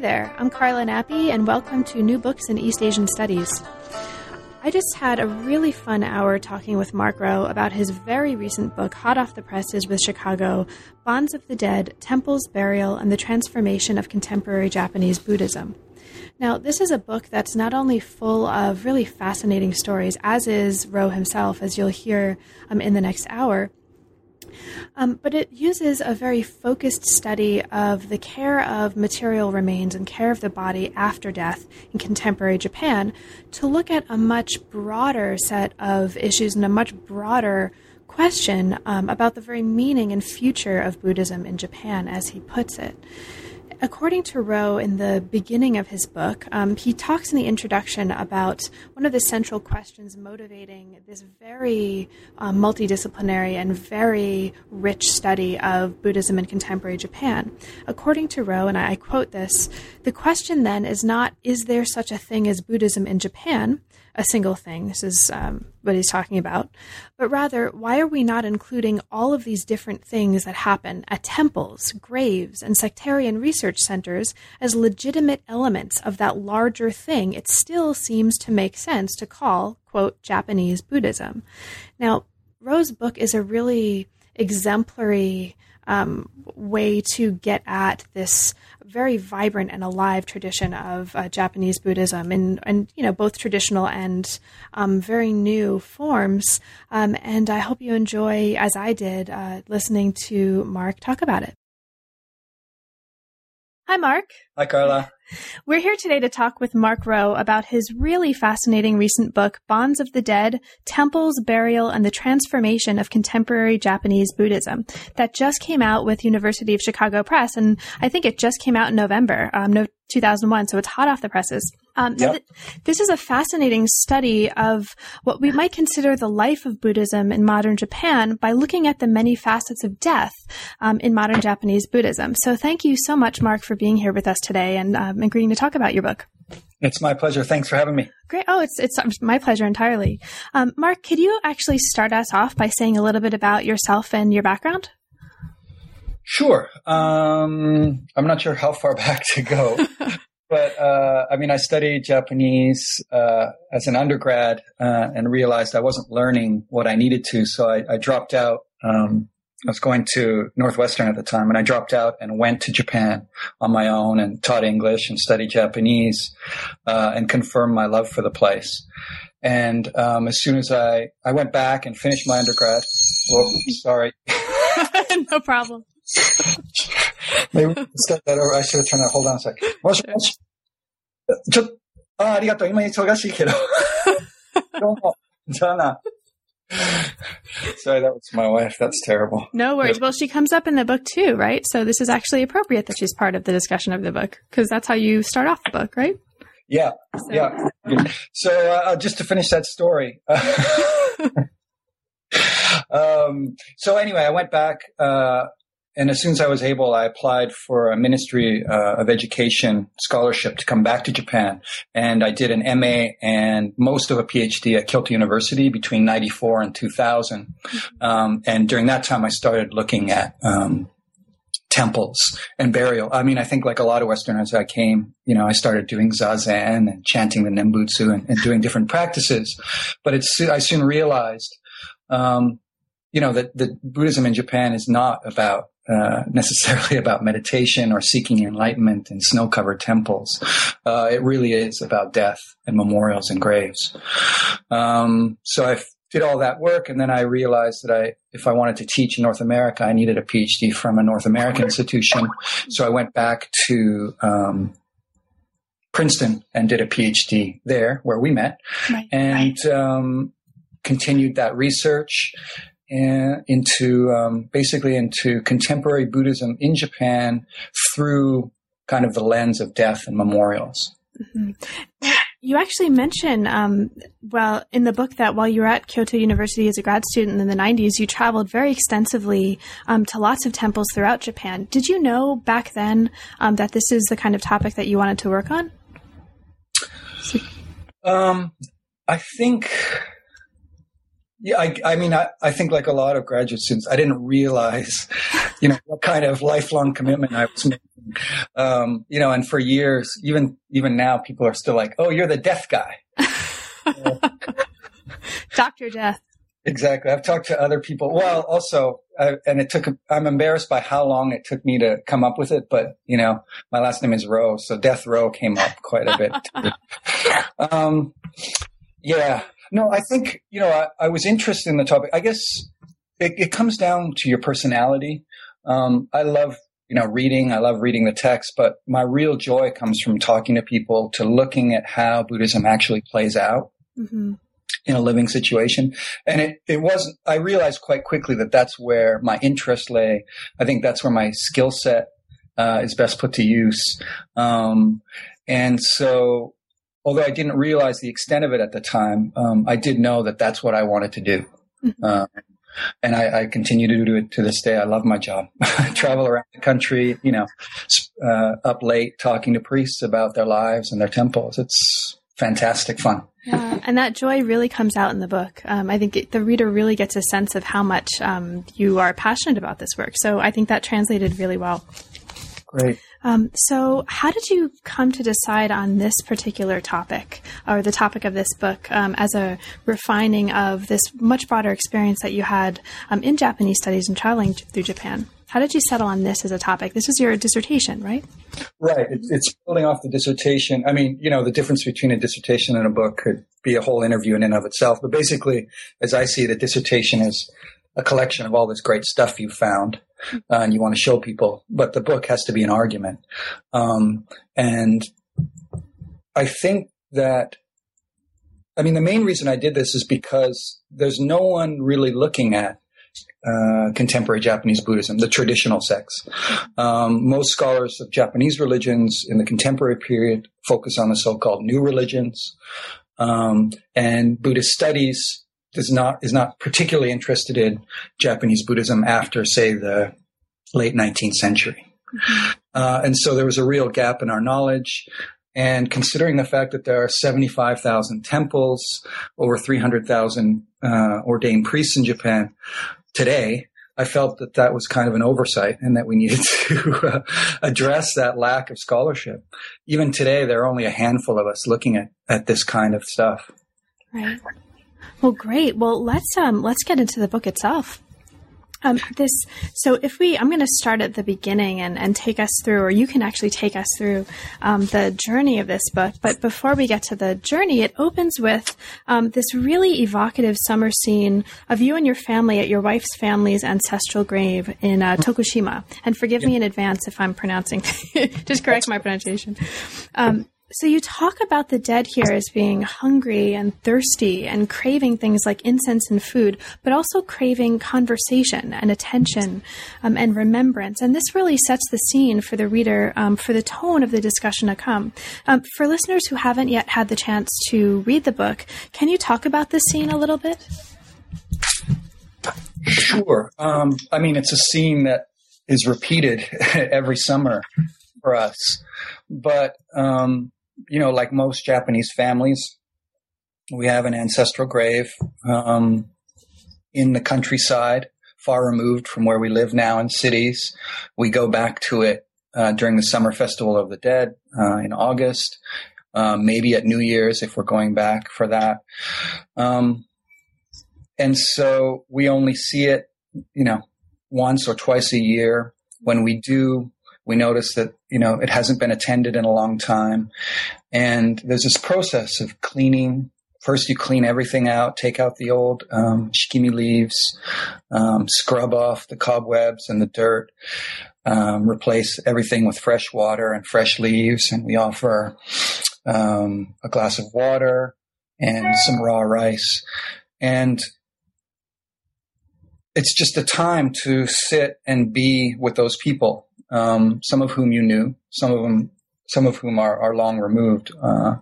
There, I'm Carla Nappi, and welcome to New Books in East Asian Studies. I just had a really fun hour talking with Mark Rowe about his very recent book, hot off the presses with Chicago Bonds of the Dead Temples, Burial, and the Transformation of Contemporary Japanese Buddhism. Now, this is a book that's not only full of really fascinating stories, as is Rowe himself, as you'll hear um, in the next hour um, but it uses a very focused study of the care of material remains and care of the body after death in contemporary Japan to look at a much broader set of issues and a much broader question um, about the very meaning and future of Buddhism in Japan, as he puts it. According to Rowe, in the beginning of his book, um, he talks in the introduction about one of the central questions motivating this very um, multidisciplinary and very rich study of Buddhism in contemporary Japan. According to Rowe, and I quote this, the question then is not, is there such a thing as Buddhism in Japan? A single thing. This is um, what he's talking about. But rather, why are we not including all of these different things that happen at temples, graves, and sectarian research centers as legitimate elements of that larger thing? It still seems to make sense to call, quote, Japanese Buddhism. Now, Rowe's book is a really exemplary um, way to get at this very vibrant and alive tradition of uh, Japanese Buddhism, and and you know both traditional and um, very new forms. Um, and I hope you enjoy, as I did, uh, listening to Mark talk about it. Hi, Mark. Hi, Carla. We're here today to talk with Mark Rowe about his really fascinating recent book, Bonds of the Dead Temples, Burial, and the Transformation of Contemporary Japanese Buddhism, that just came out with University of Chicago Press. And I think it just came out in November, um, no, 2001, so it's hot off the presses. Um, yep. th- this is a fascinating study of what we might consider the life of Buddhism in modern Japan by looking at the many facets of death um, in modern Japanese Buddhism. So thank you so much, Mark, for being here with us today and um, agreeing to talk about your book. It's my pleasure. Thanks for having me. Great. Oh, it's it's my pleasure entirely. Um, Mark, could you actually start us off by saying a little bit about yourself and your background? Sure. Um, I'm not sure how far back to go, but uh, I mean, I studied Japanese uh, as an undergrad uh, and realized I wasn't learning what I needed to, so I, I dropped out. Um, I was going to Northwestern at the time, and I dropped out and went to Japan on my own and taught English and studied Japanese uh, and confirmed my love for the place. And um, as soon as I I went back and finished my undergrad, well, sorry, no problem. Maybe start that over. I should have turned that. Hold on a sec. もしもし。ちょっと、あ、ありがとう。今忙しいけど。どうも。じゃあな。 Sorry, that was my wife. That's terrible. No worries. Well, she comes up in the book too, right? So this is actually appropriate that she's part of the discussion of the book because that's how you start off the book, right? Yeah. So. Yeah. So uh, just to finish that story. um, so anyway, I went back. Uh, and as soon as I was able, I applied for a Ministry uh, of Education scholarship to come back to Japan. And I did an MA and most of a PhD at Kyoto University between 94 and 2000. Um, and during that time, I started looking at um, temples and burial. I mean, I think like a lot of Westerners, I came, you know, I started doing zazen and chanting the Nembutsu and, and doing different practices. But it's, I soon realized, um, you know, that, that Buddhism in Japan is not about uh, necessarily about meditation or seeking enlightenment in snow covered temples. Uh, it really is about death and memorials and graves. Um, so I did all that work, and then I realized that I, if I wanted to teach in North America, I needed a PhD from a North American institution. So I went back to um, Princeton and did a PhD there, where we met, right. and um, continued that research into um, basically into contemporary Buddhism in Japan through kind of the lens of death and memorials. Mm-hmm. You actually mention, um, well, in the book that while you were at Kyoto University as a grad student in the 90s, you traveled very extensively um, to lots of temples throughout Japan. Did you know back then um, that this is the kind of topic that you wanted to work on? Um, I think, yeah, I, I mean, I, I think like a lot of graduate students, I didn't realize, you know, what kind of lifelong commitment I was making. Um, you know, and for years, even even now, people are still like, "Oh, you're the death guy." Doctor Death. Exactly. I've talked to other people. Well, also, uh, and it took. I'm embarrassed by how long it took me to come up with it, but you know, my last name is Rowe, so Death Row came up quite a bit. um, yeah. No, I think you know I, I, was interested in the topic. I guess it, it comes down to your personality. Um, I love you know reading. I love reading the text, but my real joy comes from talking to people, to looking at how Buddhism actually plays out. Mm-hmm in a living situation. And it, it wasn't, I realized quite quickly that that's where my interest lay. I think that's where my skill set uh, is best put to use. Um, and so, although I didn't realize the extent of it at the time, um, I did know that that's what I wanted to do. Mm-hmm. Uh, and I, I, continue to do it to this day. I love my job. I travel around the country, you know, uh, up late talking to priests about their lives and their temples. It's fantastic fun. Yeah, and that joy really comes out in the book. Um, I think it, the reader really gets a sense of how much um, you are passionate about this work. So I think that translated really well. Great. Um, so, how did you come to decide on this particular topic, or the topic of this book, um, as a refining of this much broader experience that you had um, in Japanese studies and traveling through Japan? How did you settle on this as a topic? This was your dissertation, right? Right. It's, building off the dissertation. I mean, you know, the difference between a dissertation and a book could be a whole interview in and of itself. But basically, as I see it, a dissertation is a collection of all this great stuff you found uh, and you want to show people. But the book has to be an argument. Um, and I think that I mean, the main reason I did this is because there's no one really looking at uh, contemporary Japanese Buddhism, the traditional sects. Um, most scholars of Japanese religions in the contemporary period focus on the so-called new religions, um, and Buddhist studies does not is not particularly interested in Japanese Buddhism after, say, the late 19th century. Mm-hmm. Uh, and so there was a real gap in our knowledge. And considering the fact that there are 75,000 temples, over 300,000 uh, ordained priests in Japan, today, I felt that that was kind of an oversight and that we needed to uh, address that lack of scholarship. Even today, there are only a handful of us looking at, at this kind of stuff. Right. Well, great. Well, let's um, let's get into the book itself. Um, this so if we i'm going to start at the beginning and, and take us through or you can actually take us through um, the journey of this book. But before we get to the journey it opens with um, this really evocative summer scene of you and your family at your wife's family's ancestral grave in uh, tokushima. And forgive me in advance if i'm pronouncing just correct my pronunciation. Um, so you talk about the dead here as being hungry and thirsty and craving things like incense and food, but also craving conversation and attention um, and remembrance. And this really sets the scene for the reader um, for the tone of the discussion to come. Um, for listeners who haven't yet had the chance to read the book, can you talk about this scene a little bit? Sure. Um, I mean, it's a scene that is repeated every summer for us, but um, you know, like most Japanese families, we have an ancestral grave um, in the countryside, far removed from where we live now in cities. We go back to it uh, during the Summer Festival of the Dead uh, in August, um, maybe at New Year's if we're going back for that. Um, and so we only see it, you know, once or twice a year. When we do, we notice that, you know, it hasn't been attended in a long time. And there's this process of cleaning. First, you clean everything out, take out the old um, shikimi leaves, um, scrub off the cobwebs and the dirt, um, replace everything with fresh water and fresh leaves. And we offer um, a glass of water and some raw rice. And it's just a time to sit and be with those people, um, some of whom you knew, some of them, some of whom are, are long removed. Uh,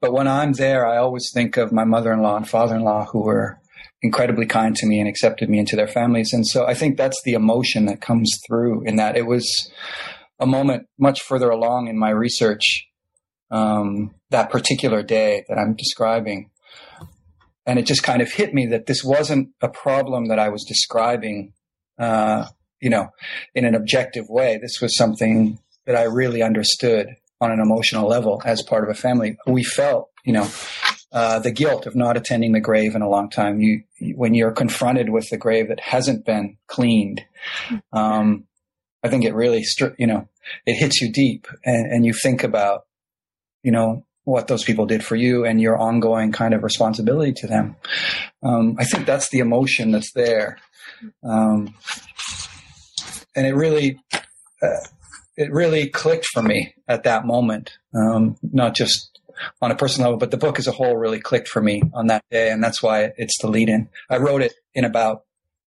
but when I'm there, I always think of my mother-in-law and father-in-law who were incredibly kind to me and accepted me into their families. And so I think that's the emotion that comes through in that it was a moment much further along in my research, um, that particular day that I'm describing and it just kind of hit me that this wasn't a problem that I was describing, uh, you know, in an objective way. This was something that I really understood on an emotional level as part of a family. We felt, you know, uh, the guilt of not attending the grave in a long time. You, when you're confronted with the grave that hasn't been cleaned, um, I think it really, you know, it hits you deep, and, and you think about, you know, what those people did for you and your ongoing kind of responsibility to them. Um, I think that's the emotion that's there. Um, and it really, uh, it really clicked for me at that moment. Um, not just on a personal level, but the book as a whole really clicked for me on that day. And that's why it's the lead in. I wrote it in about,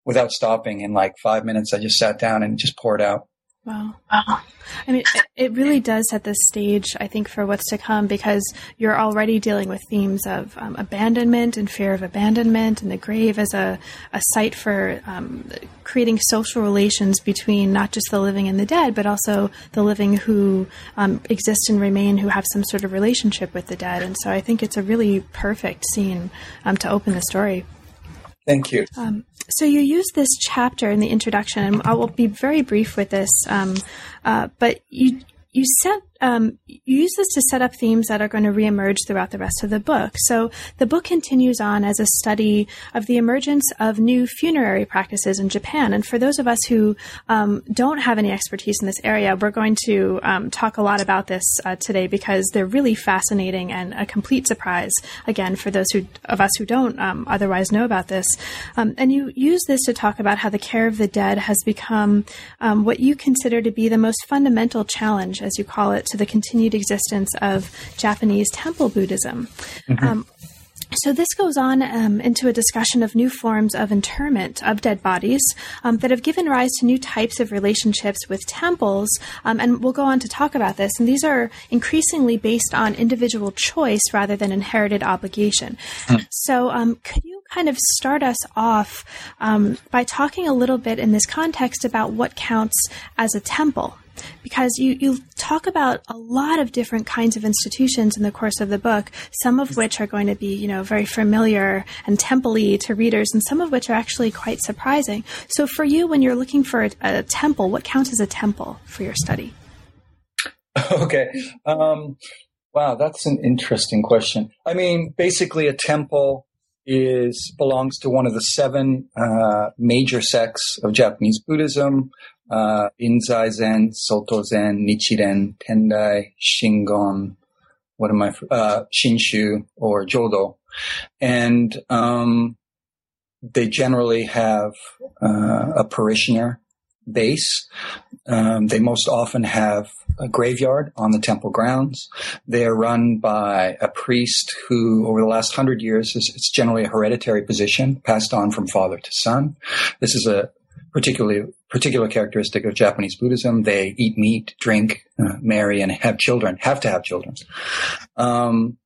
without stopping in like five minutes. I just sat down and just poured out. Wow. wow. I mean, it really does set the stage, I think, for what's to come because you're already dealing with themes of um, abandonment and fear of abandonment, and the grave as a, a site for um, creating social relations between not just the living and the dead, but also the living who um, exist and remain who have some sort of relationship with the dead. And so I think it's a really perfect scene um, to open the story. Thank you. Um, so you use this chapter in the introduction, and I will be very brief with this, um, uh, but you you set um, use this to set up themes that are going to reemerge throughout the rest of the book. So the book continues on as a study of the emergence of new funerary practices in Japan. And for those of us who um, don't have any expertise in this area, we're going to um, talk a lot about this uh, today because they're really fascinating and a complete surprise. Again, for those who, of us who don't um, otherwise know about this, um, and you use this to talk about how the care of the dead has become um, what you consider to be the most fundamental challenge, as you call it to the continued existence of Japanese temple Buddhism. Mm-hmm. Um, so this goes on um, into a discussion of new forms of interment of dead bodies um, that have given rise to new types of relationships with temples, um, and we'll go on to talk about this. And these are increasingly based on individual choice rather than inherited obligation. Mm. So, um, could you kind of start us off um, by talking a little bit in this context about what counts as a temple? Because you, you talk about a lot of different kinds of institutions in the course of the book, some of which are going to be, you know, very familiar and temple to readers, and some of which are actually quite surprising. So for you, when you're looking for a, a temple, what counts as a temple for your study? Okay. Um, wow, that's an interesting question. I mean, basically, a temple is belongs to one of the seven uh, major sects of Japanese Buddhism uh, Rinzai Zen, Soto Zen, Nichiren, Tendai, Shingon, what am I, uh, Shinshu or Jodo. And, um, they generally have, uh, a parishioner base. Um, they most often have a graveyard on the temple grounds. They are run by a priest who, over the last hundred years, is, it's generally a hereditary position passed on from father to son. This is a particularly particular characteristic of Japanese Buddhism. They eat meat, drink, uh, marry, and have children. Have to have children. Um,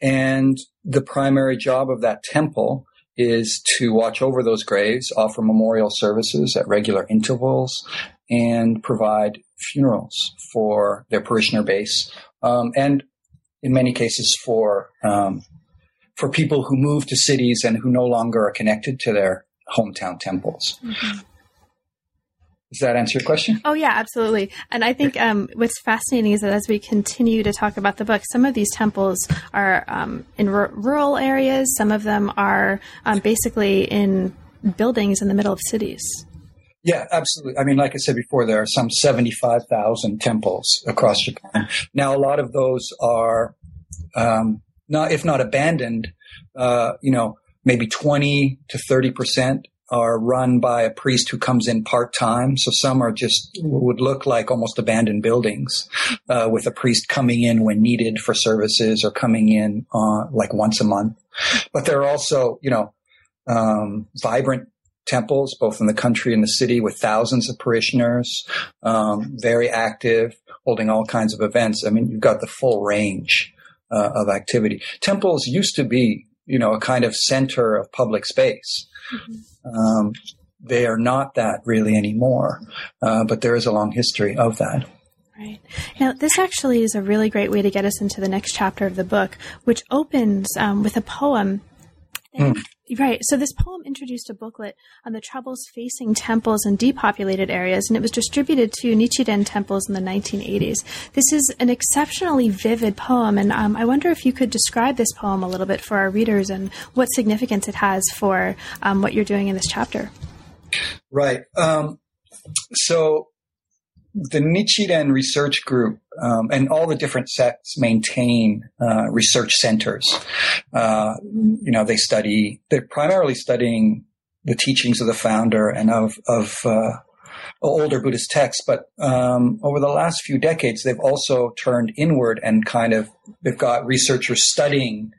and the primary job of that temple is to watch over those graves, offer memorial services at regular intervals, and provide funerals for their parishioner base, um, and in many cases for um, for people who move to cities and who no longer are connected to their hometown temples. Mm-hmm. Does that answer your question? Oh yeah, absolutely. And I think um, what's fascinating is that as we continue to talk about the book, some of these temples are um, in r- rural areas. Some of them are um, basically in buildings in the middle of cities. Yeah, absolutely. I mean, like I said before, there are some 75,000 temples across Japan. Now, a lot of those are, um, not, if not abandoned, uh, you know, maybe 20 to 30 percent are run by a priest who comes in part time. So some are just would look like almost abandoned buildings, uh, with a priest coming in when needed for services or coming in uh, like once a month. But there are also, you know, um, vibrant temples, both in the country and the city, with thousands of parishioners, um, very active, holding all kinds of events. I mean, you've got the full range uh, of activity. Temples used to be, you know, a kind of center of public space. Mm-hmm. Um, they are not that really anymore, uh, but there is a long history of that. Right. Now, this actually is a really great way to get us into the next chapter of the book, which opens um, with a poem. Mm. Right. So this poem introduced a booklet on the troubles facing temples in depopulated areas, and it was distributed to Nichiren temples in the 1980s. This is an exceptionally vivid poem, and um, I wonder if you could describe this poem a little bit for our readers and what significance it has for um, what you're doing in this chapter. Right. Um, so the Nichiren Research Group um, and all the different sects maintain uh, research centers. Uh, you know, they study, they're primarily studying the teachings of the founder and of, of uh, older Buddhist texts, but um, over the last few decades, they've also turned inward and kind of, they've got researchers studying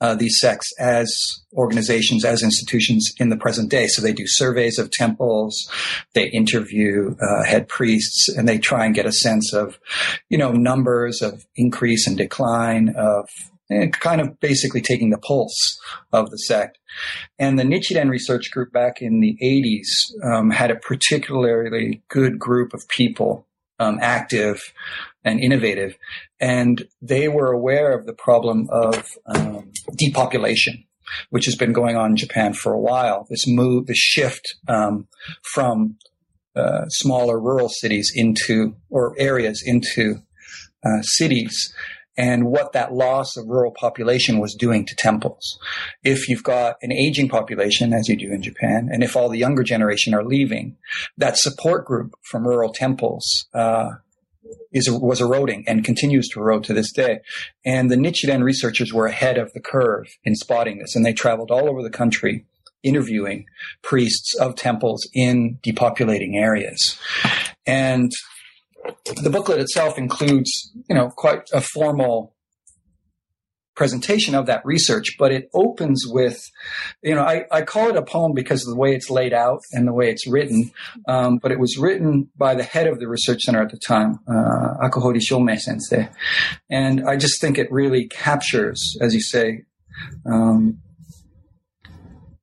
uh, these sects as organizations, as institutions in the present day. So they do surveys of temples, they interview uh, head priests, and they try and get a sense of, you know, numbers of increase and decline of eh, kind of basically taking the pulse of the sect. And the Nichiren Research Group back in the 80s um, had a particularly good group of people um, active and innovative. And they were aware of the problem of um, depopulation, which has been going on in Japan for a while. This move, the shift um, from uh, smaller rural cities into or areas into uh, cities and what that loss of rural population was doing to temples. If you've got an aging population, as you do in Japan, and if all the younger generation are leaving, that support group from rural temples uh, is was eroding and continues to erode to this day. And the Nichiren researchers were ahead of the curve in spotting this, and they traveled all over the country interviewing priests of temples in depopulating areas. And the booklet itself includes, you know, quite a formal presentation of that research, but it opens with, you know, I, I call it a poem because of the way it's laid out and the way it's written. Um, but it was written by the head of the research center at the time, uh, Shomei sensei. And I just think it really captures, as you say, um,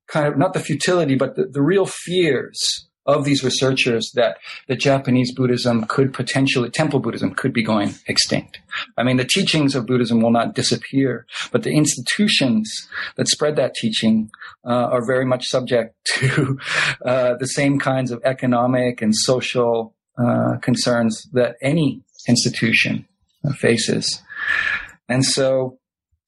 kind of not the futility, but the, the real fears of these researchers that the Japanese Buddhism could potentially, temple Buddhism could be going extinct. I mean, the teachings of Buddhism will not disappear, but the institutions that spread that teaching uh, are very much subject to uh, the same kinds of economic and social uh, concerns that any institution faces. And so,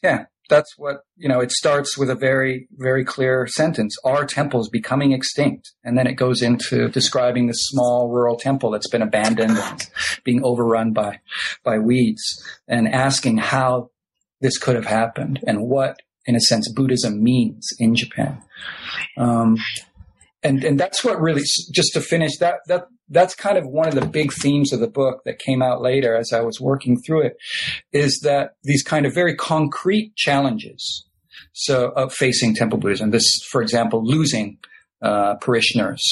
yeah, that's what you know it starts with a very very clear sentence. Are temples becoming extinct. And then it goes into describing the small rural temple that's been abandoned and being overrun by by weeds and asking how this could have happened and what in a sense buddhism means in japan. Um, and and that's what really just to finish that that that's kind of one of the big themes of the book that came out later as I was working through it is that these kind of very concrete challenges so of facing temple Buddhism this for example losing uh, parishioners,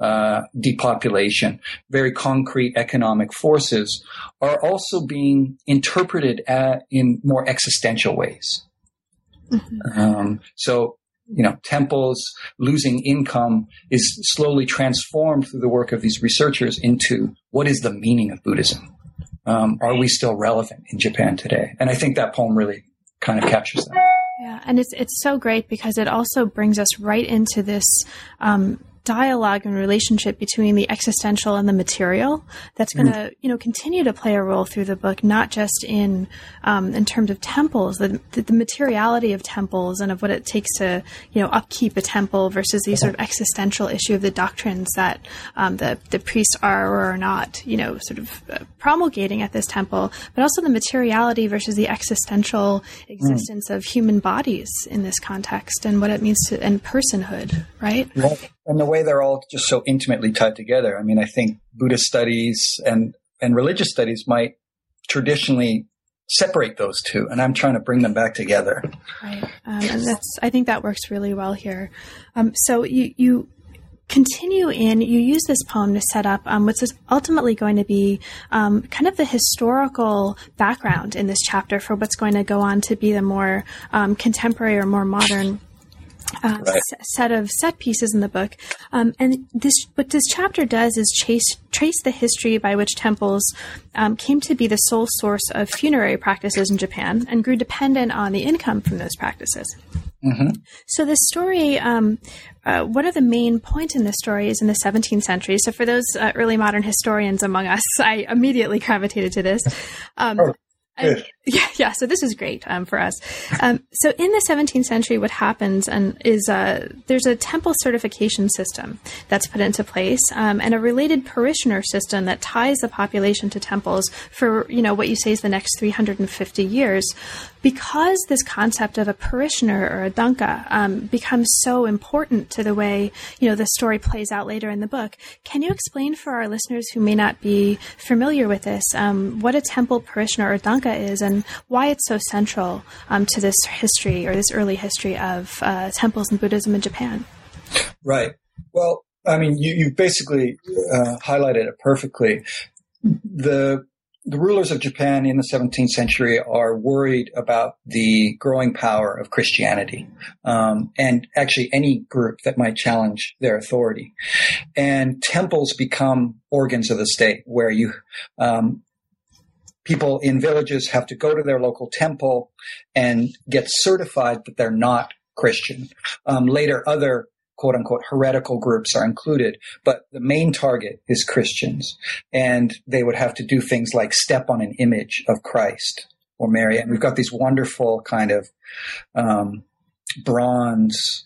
uh, depopulation, very concrete economic forces are also being interpreted at, in more existential ways. Mm-hmm. Um, so you know, temples losing income is slowly transformed through the work of these researchers into what is the meaning of Buddhism? Um, are we still relevant in Japan today? And I think that poem really kind of captures that. Yeah, and it's it's so great because it also brings us right into this um, dialogue and relationship between the existential and the material that's going to mm. you know continue to play a role through the book not just in um, in terms of temples the, the, materiality of temples and of what it takes to you know upkeep a temple versus the sort of existential issue of the doctrines that um, the the priests are or are not you know sort of uh, promulgating at this temple but also the materiality versus the existential existence mm. of human bodies in this context and what it means to and personhood right and the way they're all just so intimately tied together. I mean, I think Buddhist studies and and religious studies might traditionally separate those two, and I'm trying to bring them back together. Right, um, and that's I think that works really well here. Um, so you you continue in, you use this poem to set up um, what's ultimately going to be um, kind of the historical background in this chapter for what's going to go on to be the more um, contemporary or more modern uh, right. set of set pieces in the book. Um, and this, what this chapter does is chase, trace the history by which temples um, came to be the sole source of funerary practices in Japan and grew dependent on the income from those practices. Mm-hmm. So the story, um, uh, one of the main points in the story is in the 17th century. So for those uh, early modern historians among us, I immediately gravitated to this. Um, oh. And, yeah, yeah. So this is great um, for us. Um, so in the 17th century, what happens and is uh, there's a temple certification system that's put into place, um, and a related parishioner system that ties the population to temples for you know what you say is the next 350 years because this concept of a parishioner or a danka um, becomes so important to the way you know the story plays out later in the book, can you explain for our listeners who may not be familiar with this um, what a temple parishioner or danka is and why it's so central um, to this history or this early history of uh, temples and Buddhism in Japan? Right. Well, I mean, you, you basically uh, highlighted it perfectly. The the rulers of Japan in the 17th century are worried about the growing power of Christianity, um, and actually any group that might challenge their authority. And temples become organs of the state where you, um, people in villages have to go to their local temple and get certified that they're not Christian. Um, later, other quote unquote heretical groups are included, but the main target is Christians. And they would have to do things like step on an image of Christ or Mary. And we've got these wonderful kind of um, bronze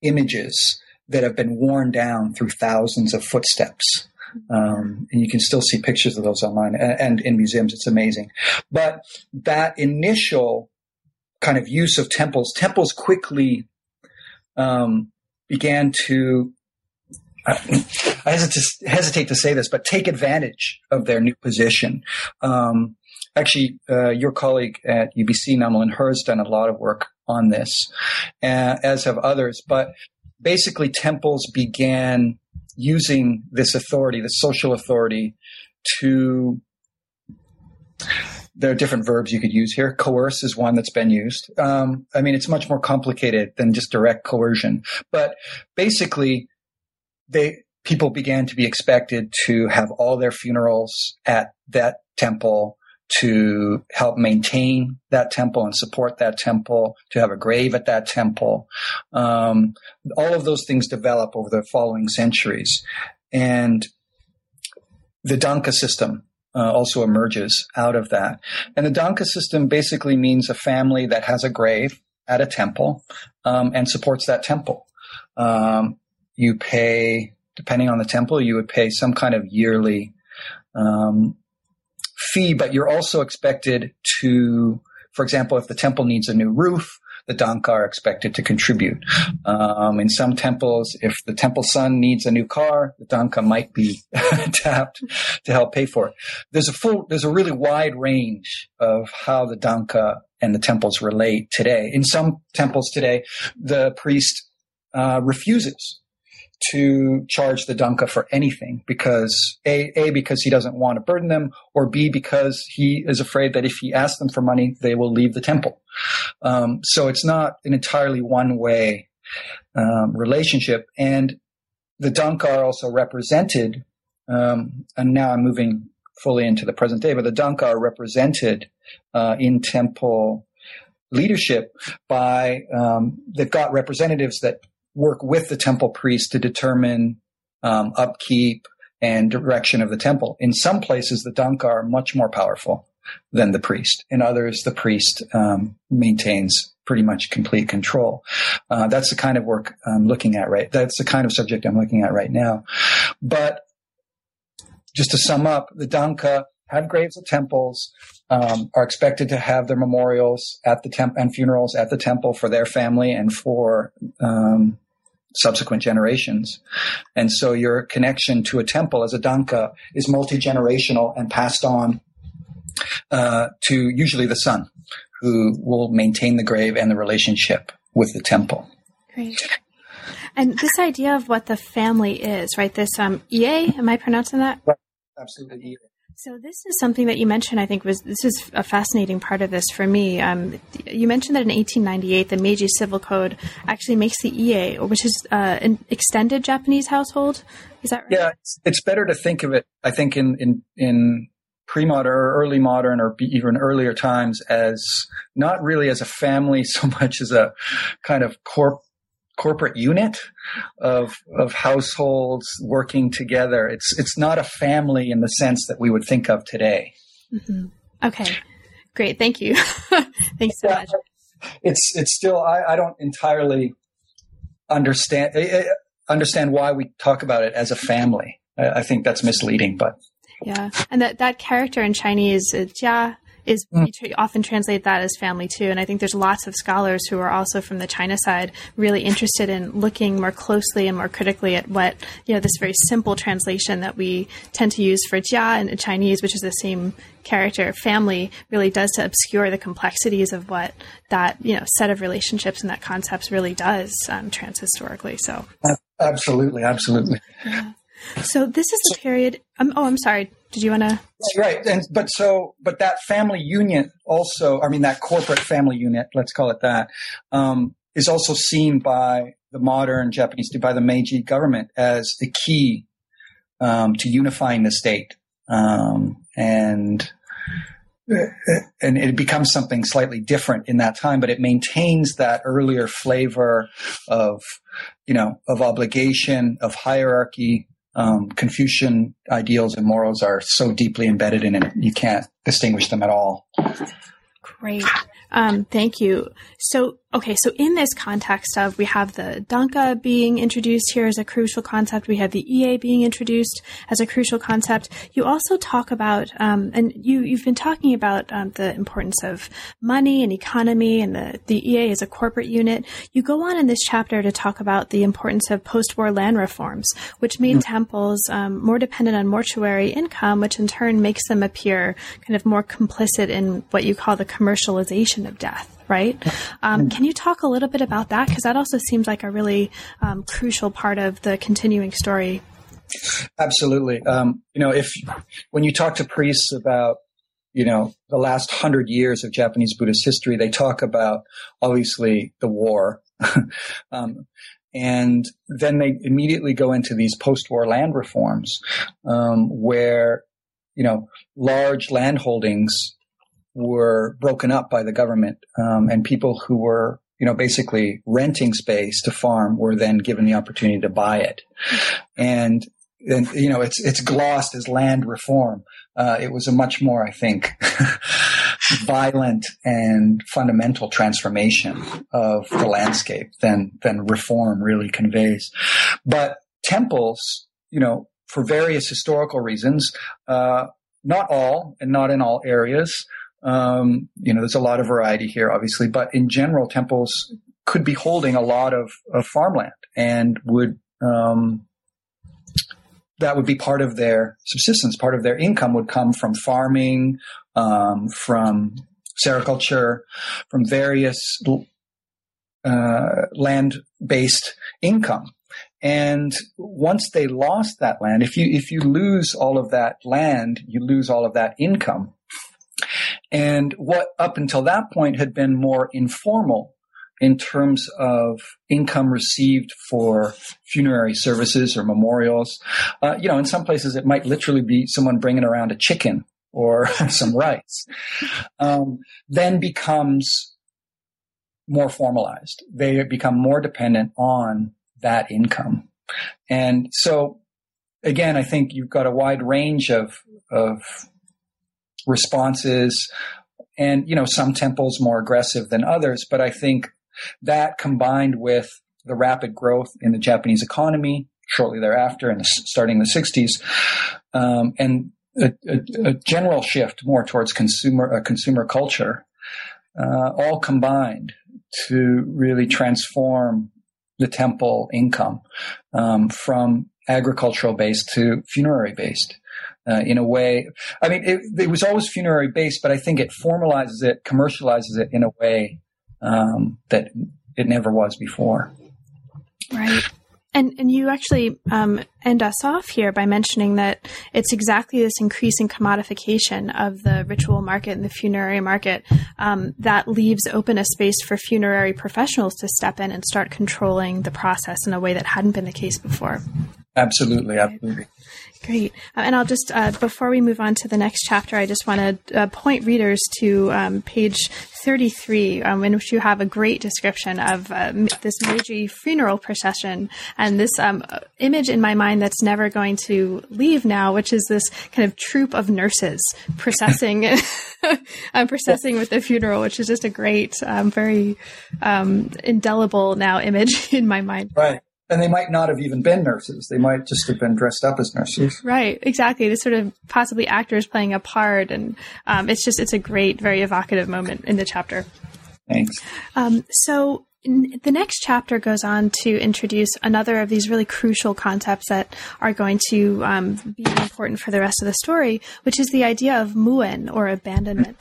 images that have been worn down through thousands of footsteps. Um, and you can still see pictures of those online and, and in museums. It's amazing. But that initial kind of use of temples, temples quickly um, began to I hesitate, to say this, but take advantage of their new position. Um, actually, uh, your colleague at UBC, Nam-lin Hur, has done a lot of work on this, uh, as have others. But basically, temples began using this authority, the social authority, to there are different verbs you could use here. Coerce is one that's been used. Um, I mean, it's much more complicated than just direct coercion, but basically, they people began to be expected to have all their funerals at that temple to help maintain that temple and support that temple, to have a grave at that temple. Um, all of those things develop over the following centuries. And the Danka system uh, also emerges out of that. And the Danka system basically means a family that has a grave at a temple um, and supports that temple. Um, you pay, depending on the temple, you would pay some kind of yearly um, fee, but you're also expected to, for example, if the temple needs a new roof, the Danka are expected to contribute. Um, in some temples, if the temple son needs a new car, the Danka might be tapped to help pay for it. There's a full, there's a really wide range of how the Danka and the temples relate today. In some temples today, the priest uh, refuses to charge the Danka for anything because a a because he doesn't want to burden them, or b because he is afraid that if he asks them for money, they will leave the temple. Um, so it's not an entirely one way um, relationship, and the Danka are also represented. Um, and now I'm moving fully into the present day, but the Danka are represented uh, in temple leadership by um, they've got representatives that work with the temple priest to determine um, upkeep and direction of the temple. In some places, the Danka are much more powerful than the priest. In others, the priest um, maintains pretty much complete control. Uh, that's the kind of work I'm looking at right. That's the kind of subject I'm looking at right now. But just to sum up, the Danka have graves at temples, um, are expected to have their memorials at the temp and funerals at the temple for their family and for um, subsequent generations. And so your connection to a temple as a danka is multi generational and passed on uh, to usually the son, who will maintain the grave and the relationship with the temple. Great. And this idea of what the family is, right? This um, IE, am I pronouncing that? Absolutely. So this is something that you mentioned. I think was this is a fascinating part of this for me. Um, you mentioned that in 1898, the Meiji Civil Code actually makes the IE, which is uh, an extended Japanese household. Is that right? Yeah, it's, it's better to think of it. I think in in in pre-modern or early modern or even earlier times as not really as a family so much as a kind of corp corporate unit of of households working together. It's it's not a family in the sense that we would think of today. Mm-hmm. Okay, great. Thank you. Thanks so yeah, much. It's it's still I, I don't entirely understand eh, eh, understand why we talk about it as a family. I, I think that's misleading, but yeah, and that that character in Chinese, uh, Jia, is mm. we often translate that as family too. And I think there's lots of scholars who are also from the China side really interested in looking more closely and more critically at what you know this very simple translation that we tend to use for jia in Chinese, which is the same character family, really does to obscure the complexities of what that you know set of relationships and that concepts really does um, transhistorically. So absolutely, absolutely. Yeah. So this is the period. Um, oh, I'm sorry. Did you want to? Right, and but so but that family unit also. I mean, that corporate family unit. Let's call it that. Um, is also seen by the modern Japanese, by the Meiji government as the key um, to unifying the state, um, and and it becomes something slightly different in that time, but it maintains that earlier flavor of, you know, of obligation, of hierarchy, um, Confucian ideals and morals are so deeply embedded in it, you can't distinguish them at all. Great. Um, thank you. So, okay, so in this context of we have the Danka being introduced here as a crucial concept, we have the IE being introduced as a crucial concept. You also talk about, um, and you you've been talking about um, the importance of money and economy, and the the IE as a corporate unit. You go on in this chapter to talk about the importance of post-war land reforms, which made mm-hmm. temples um, more dependent on mortuary income, which in turn makes them appear kind of more complicit in what you call the commercialization of death right? Um, can you talk a little bit about that? Because that also seems like a really um, crucial part of the continuing story. Absolutely. Um, you know, if when you talk to priests about you know the last hundred years of Japanese Buddhist history, they talk about obviously the war. um, and then they immediately go into these post-war land reforms, um, where you know large land holdings were broken up by the government, um, and people who were you know basically renting space to farm were then given the opportunity to buy it, and and you know it's it's glossed as land reform. Uh, it was a much more, I think, violent and fundamental transformation of the landscape than than reform really conveys. But temples, you know, for various historical reasons, uh, not all and not in all areas, um, you know, there's a lot of variety here, obviously, but in general, temples could be holding a lot of, of farmland and would, um, that would be part of their subsistence. Part of their income would come from farming, um, from sericulture, from various uh, land-based income. And once they lost that land, if you if you lose all of that land, you lose all of that income. And what up until that point had been more informal in terms of income received for funerary services or memorials. Uh, you know, in some places it might literally be someone bringing around a chicken or some rice. Um, then becomes more formalized. They become more dependent on that income. And so again, I think you've got a wide range of, of responses and you know some temples more aggressive than others. But i think that combined with the rapid growth in the japanese economy shortly thereafter and starting in the 60s um, and a, a, a, general shift more towards consumer a consumer culture uh, all combined to really transform the temple income um, from agricultural based to funerary based uh, in a way. I mean, it, it, was always funerary based, but I think it formalizes it, commercializes it in a way um, that it never was before. Right. And and you actually um, end us off here by mentioning that it's exactly this increasing commodification of the ritual market and the funerary market um, that leaves open a space for funerary professionals to step in and start controlling the process in a way that hadn't been the case before. Absolutely, absolutely. Great. Uh, and I'll just, uh, before we move on to the next chapter, I just want to uh, point readers to um, page 33, um, in which you have a great description of uh, this Meiji funeral procession and this um, image in my mind that's never going to leave now, which is this kind of troop of nurses processing, uh, processing with the funeral, which is just a great, um, very um, indelible now image in my mind. Right and they might not have even been nurses. They might just have been dressed up as nurses. Right, exactly. This sort of possibly actors playing a part, and um, it's just it's a great, very evocative moment in the chapter. Thanks. Um, so the next chapter goes on to introduce another of these really crucial concepts that are going to um, be important for the rest of the story, which is the idea of muen or abandonment.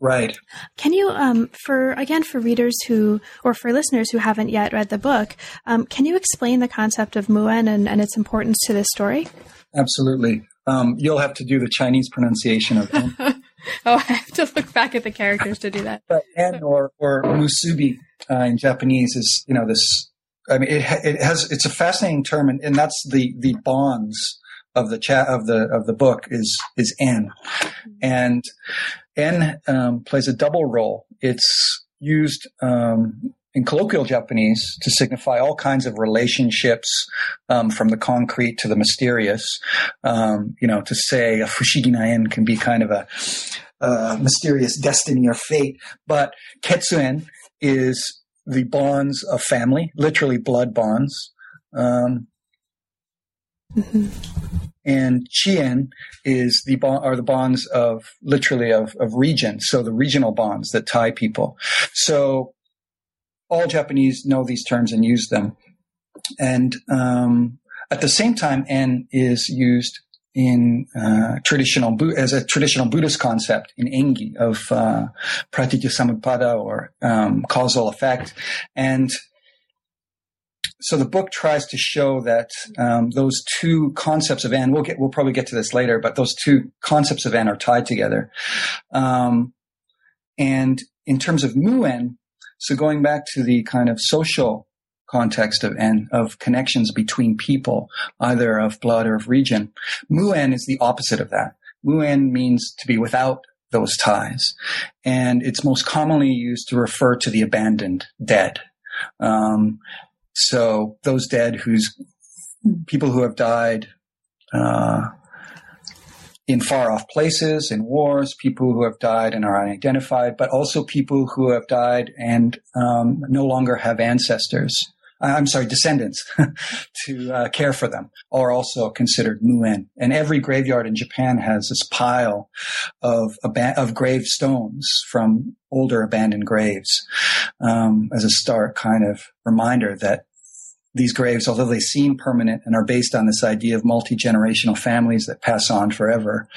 Right. Can you, um, for again, for readers who or for listeners who haven't yet read the book, um, can you explain the concept of Muen and, and its importance to this story? Absolutely. Um, you'll have to do the Chinese pronunciation of it. oh, I have to look back at the characters to do that. But or or musubi uh, in Japanese is you know this. I mean, it it has it's a fascinating term, and, and that's the the bonds of the chat of the of the book is is en, and en um, plays a double role. It's used um, in colloquial Japanese to signify all kinds of relationships um, from the concrete to the mysterious. Um, you know, to say a fushigi en can be kind of a, a mysterious destiny or fate, but ketsuen is the bonds of family, literally blood bonds. Um, mm-hmm. And chien is the bond are the bonds of literally of, of region. So the regional bonds that tie people. So all japanese know these terms and use them. And um, at the same time en is used in uh, traditional as a traditional Buddhist concept in Engi of uh, or um, causal effect, and so the book tries to show that um, those two concepts of en. we'll get we'll probably get to this later but those two concepts of en are tied together. Um, and in terms of muen, so going back to the kind of social context of en of connections between people either of blood or of region muen is the opposite of that. Mu N means to be without those ties. And it's most commonly used to refer to the abandoned dead. Um, so those dead whose people who have died uh, in far off places, in wars, people who have died and are unidentified, but also people who have died and um, no longer have ancestors. I'm sorry, descendants to uh, care for them are also considered muen. And every graveyard in Japan has this pile of of gravestones from older abandoned graves um, as a stark kind of reminder that these graves, although they seem permanent and are based on this idea of multi generational families that pass on forever,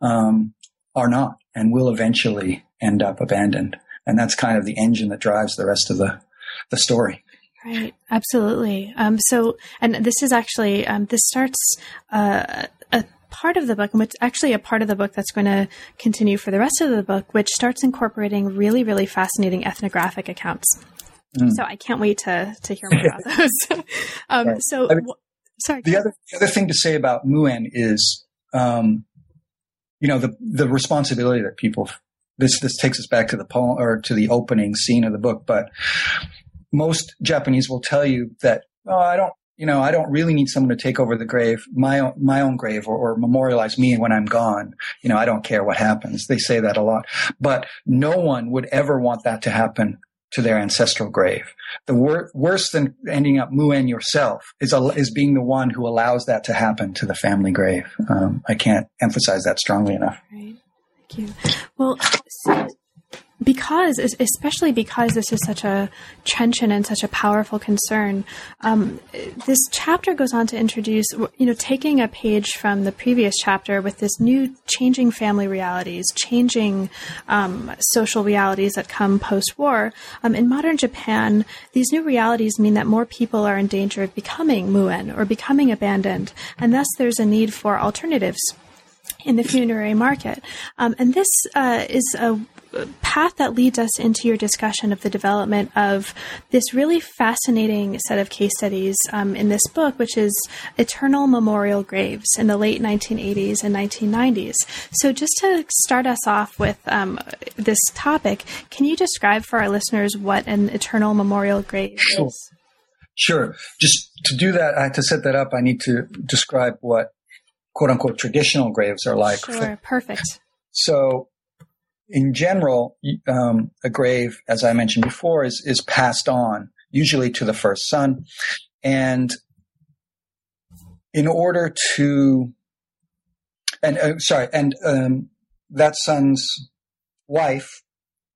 um, are not and will eventually end up abandoned. And that's kind of the engine that drives the rest of the the story. Right, absolutely. Um, so, and this is actually um, this starts uh, a part of the book, and it's actually a part of the book that's going to continue for the rest of the book, which starts incorporating really, really fascinating ethnographic accounts. Mm. So I can't wait to to hear more about those. um, right. So, I mean, sorry. The other the other thing to say about Muen is, um, you know, the the responsibility that people. This this takes us back to the poem or to the opening scene of the book, but most Japanese will tell you that, oh, I don't, you know, I don't really need someone to take over the grave, my own, my own grave or, or, memorialize me when I'm gone. You know, I don't care what happens. They say that a lot, but no one would ever want that to happen to their ancestral grave. The wor- worse than ending up muen yourself is, is being the one who allows that to happen to the family grave. Um, I can't emphasize that strongly enough. Right. Thank you. Well, so because, especially because this is such a trenchant and such a powerful concern, um, this chapter goes on to introduce, you know, taking a page from the previous chapter with this new changing family realities, changing um, social realities that come post war. Um, in modern Japan, these new realities mean that more people are in danger of becoming muen or becoming abandoned, and thus there's a need for alternatives in the funerary market. Um, and this uh, is a path that leads us into your discussion of the development of this really fascinating set of case studies um, in this book, which is Eternal Memorial Graves in the late 1980s and 1990s. So, just to start us off with um, this topic, can you describe for our listeners what an Eternal Memorial Grave sure. is? Sure. Just to do that, to set that up, I need to describe what quote unquote traditional graves are like. Sure, perfect. So, in general, um, a grave, as I mentioned before, is is passed on usually to the first son, and in order to, and uh, sorry, and um, that son's wife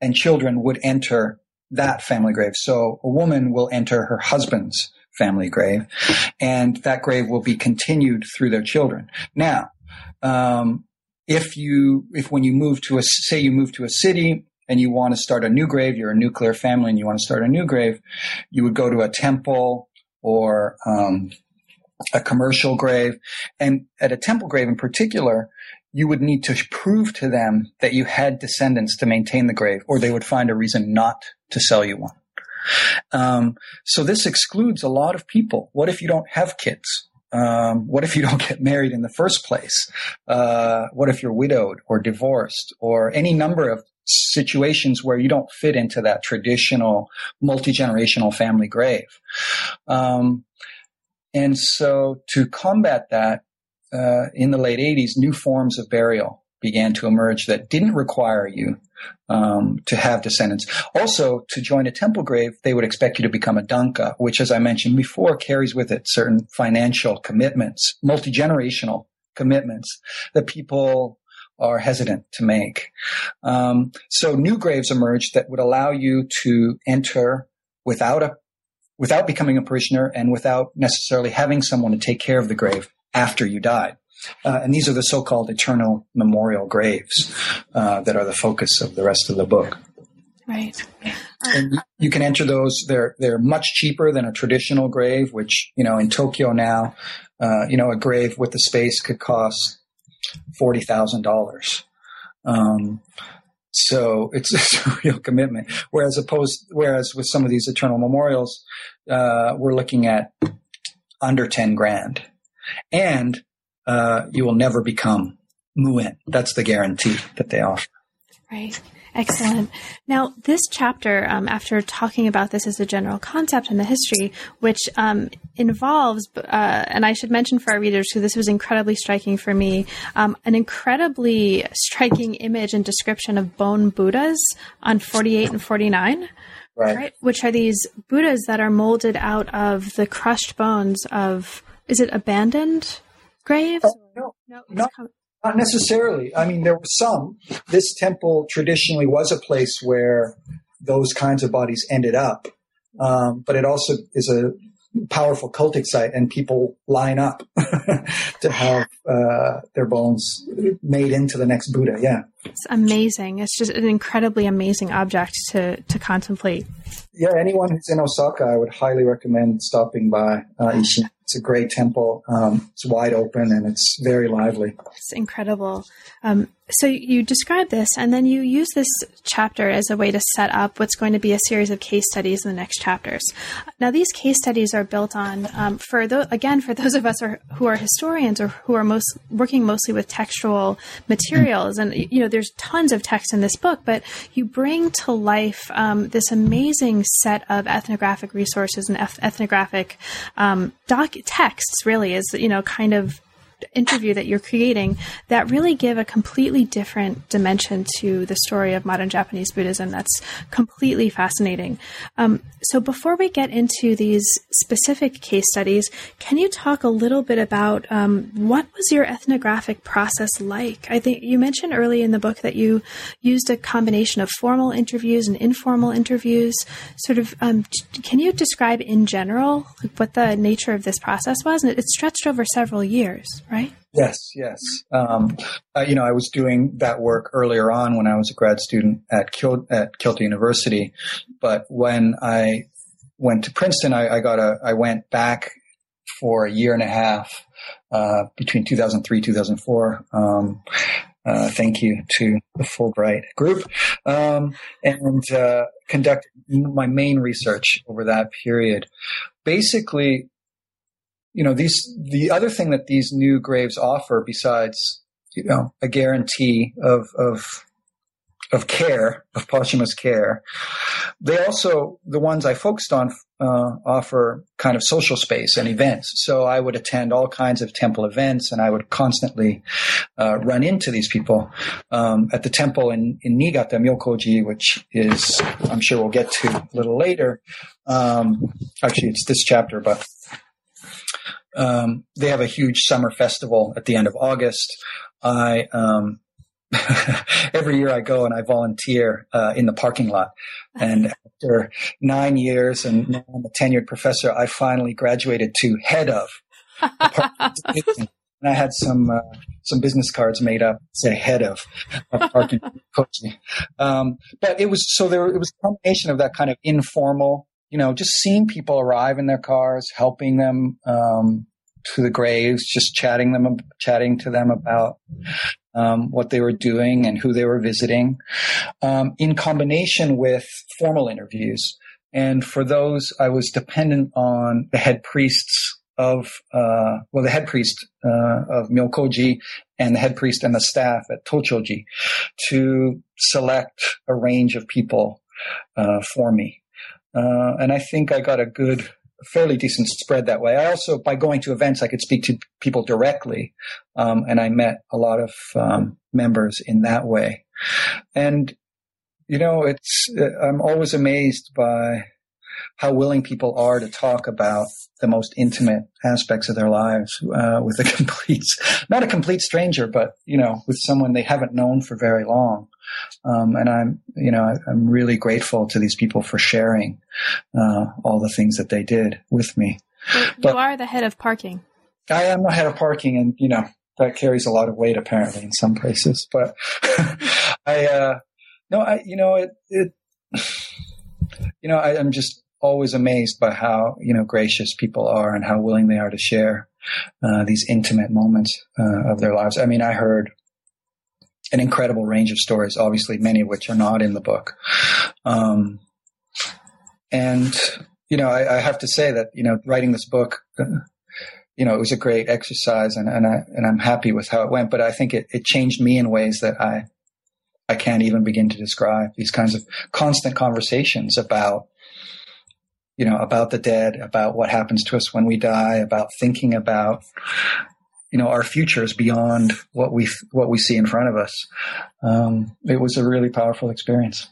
and children would enter that family grave. So a woman will enter her husband's family grave, and that grave will be continued through their children. Now, um, if you, if when you move to a, say you move to a city and you want to start a new grave, you're a nuclear family and you want to start a new grave, you would go to a temple or um, a commercial grave. And at a temple grave in particular, you would need to prove to them that you had descendants to maintain the grave, or they would find a reason not to sell you one. Um, so this excludes a lot of people. What if you don't have kids? Um, what if you don't get married in the first place? Uh, what if you're widowed or divorced or any number of situations where you don't fit into that traditional multi-generational family grave? Um, and so to combat that, uh, in the late 80s, new forms of burial began to emerge that didn't require you um, to have descendants. Also, to join a temple grave, they would expect you to become a danka, which, as I mentioned before, carries with it certain financial commitments, multi generational commitments that people are hesitant to make. Um, so, new graves emerged that would allow you to enter without a without becoming a parishioner and without necessarily having someone to take care of the grave after you died. Uh, and these are the so-called eternal memorial graves uh, that are the focus of the rest of the book. Right. And you can enter those. They're they're much cheaper than a traditional grave, which you know in Tokyo now, uh, you know a grave with the space could cost forty thousand um, dollars. So it's, it's, a real commitment. Whereas opposed, whereas with some of these eternal memorials, uh, we're looking at under ten grand, and uh, you will never become Muen. That's the guarantee that they offer. Right. Excellent. Now, this chapter, um, after talking about this as a general concept and the history, which um, involves, uh, and I should mention for our readers, who this was incredibly striking for me, um, an incredibly striking image and description of bone Buddhas on 48 and 49. Right. right. Which are these Buddhas that are molded out of the crushed bones of, is it abandoned graves? Oh, no, no, not, not necessarily. I mean, there were some. This temple traditionally was a place where those kinds of bodies ended up, um, but it also is a powerful cultic site, and people line up to have uh, their bones made into the next Buddha. Yeah, it's amazing. It's just an incredibly amazing object to to contemplate. Yeah, anyone who's in Osaka, I would highly recommend stopping by uh, Isshin. It's a great temple. Um, it's wide open and it's very lively. It's incredible. Um, so you describe this, and then you use this chapter as a way to set up what's going to be a series of case studies in the next chapters. Now, these case studies are built on, um, for th- again, for those of us are, who are historians or who are most working mostly with textual materials, and you know, there's tons of text in this book, but you bring to life um, this amazing set of ethnographic resources and ethnographic um, doc- texts. Really, is you know, kind of interview that you're creating that really give a completely different dimension to the story of modern Japanese Buddhism. That's completely fascinating. Um, so before we get into these specific case studies, can you talk a little bit about um, what was your ethnographic process like? I think you mentioned early in the book that you used a combination of formal interviews and informal interviews. Sort of, um, can you describe in general what the nature of this process was? And it stretched over several years, right? Yes, yes. Um, uh, you know, I was doing that work earlier on when I was a grad student at Kyoto, at Kyoto University, but when I went to Princeton, I, I, got a, I went back for a year and a half uh, between 2003 2004. Um, uh, thank you to the Fulbright group, um, and uh, conducted my main research over that period. Basically, you know, these, the other thing that these new graves offer besides, you know, a guarantee of, of, of care, of posthumous care, they also, the ones I focused on, uh, offer kind of social space and events. So I would attend all kinds of temple events and I would constantly, uh, run into these people, um, at the temple in, in Niigata, Myokoji, which is, I'm sure we'll get to a little later. Um, actually, it's this chapter, but um, they have a huge summer festival at the end of August. I um, every year I go and I volunteer uh, in the parking lot. And after nine years and now I'm a tenured professor, I finally graduated to head of. and I had some uh, some business cards made up say head of, of parking coaching. Um, but it was so there it was a combination of that kind of informal you know, just seeing people arrive in their cars, helping them um, to the graves, just chatting them, chatting to them about um, what they were doing and who they were visiting, um, in combination with formal interviews. And for those, I was dependent on the head priests of, uh, well, the head priest uh, of Myokoji and the head priest and the staff at Tochoji to select a range of people uh, for me. Uh, and I think I got a good, fairly decent spread that way. I also, by going to events, I could speak to people directly. Um, and I met a lot of um, members in that way. And, you know, it's, I'm always amazed by how willing people are to talk about the most intimate aspects of their lives uh, with a complete, not a complete stranger, but you know, with someone they haven't known for very long. Um, and I'm, you know, I'm really grateful to these people for sharing uh, all the things that they did with me. Well, but you are the head of parking. I am the head of parking, and you know that carries a lot of weight apparently in some places. But I, uh, no, I, you know, it, it, you know, I, I'm just always amazed by how you know gracious people are and how willing they are to share uh, these intimate moments uh, of their lives. I mean, I heard an incredible range of stories, obviously many of which are not in the book. Um, and you know, I, I, have to say that you know, writing this book, uh, you know, it was a great exercise, and and I and I'm happy with how it went. But I think it, it changed me in ways that I I can't even begin to describe. These kinds of constant conversations about you know, about the dead, about what happens to us when we die, about thinking about, you know, our futures beyond what we what we see in front of us. Um, it was a really powerful experience.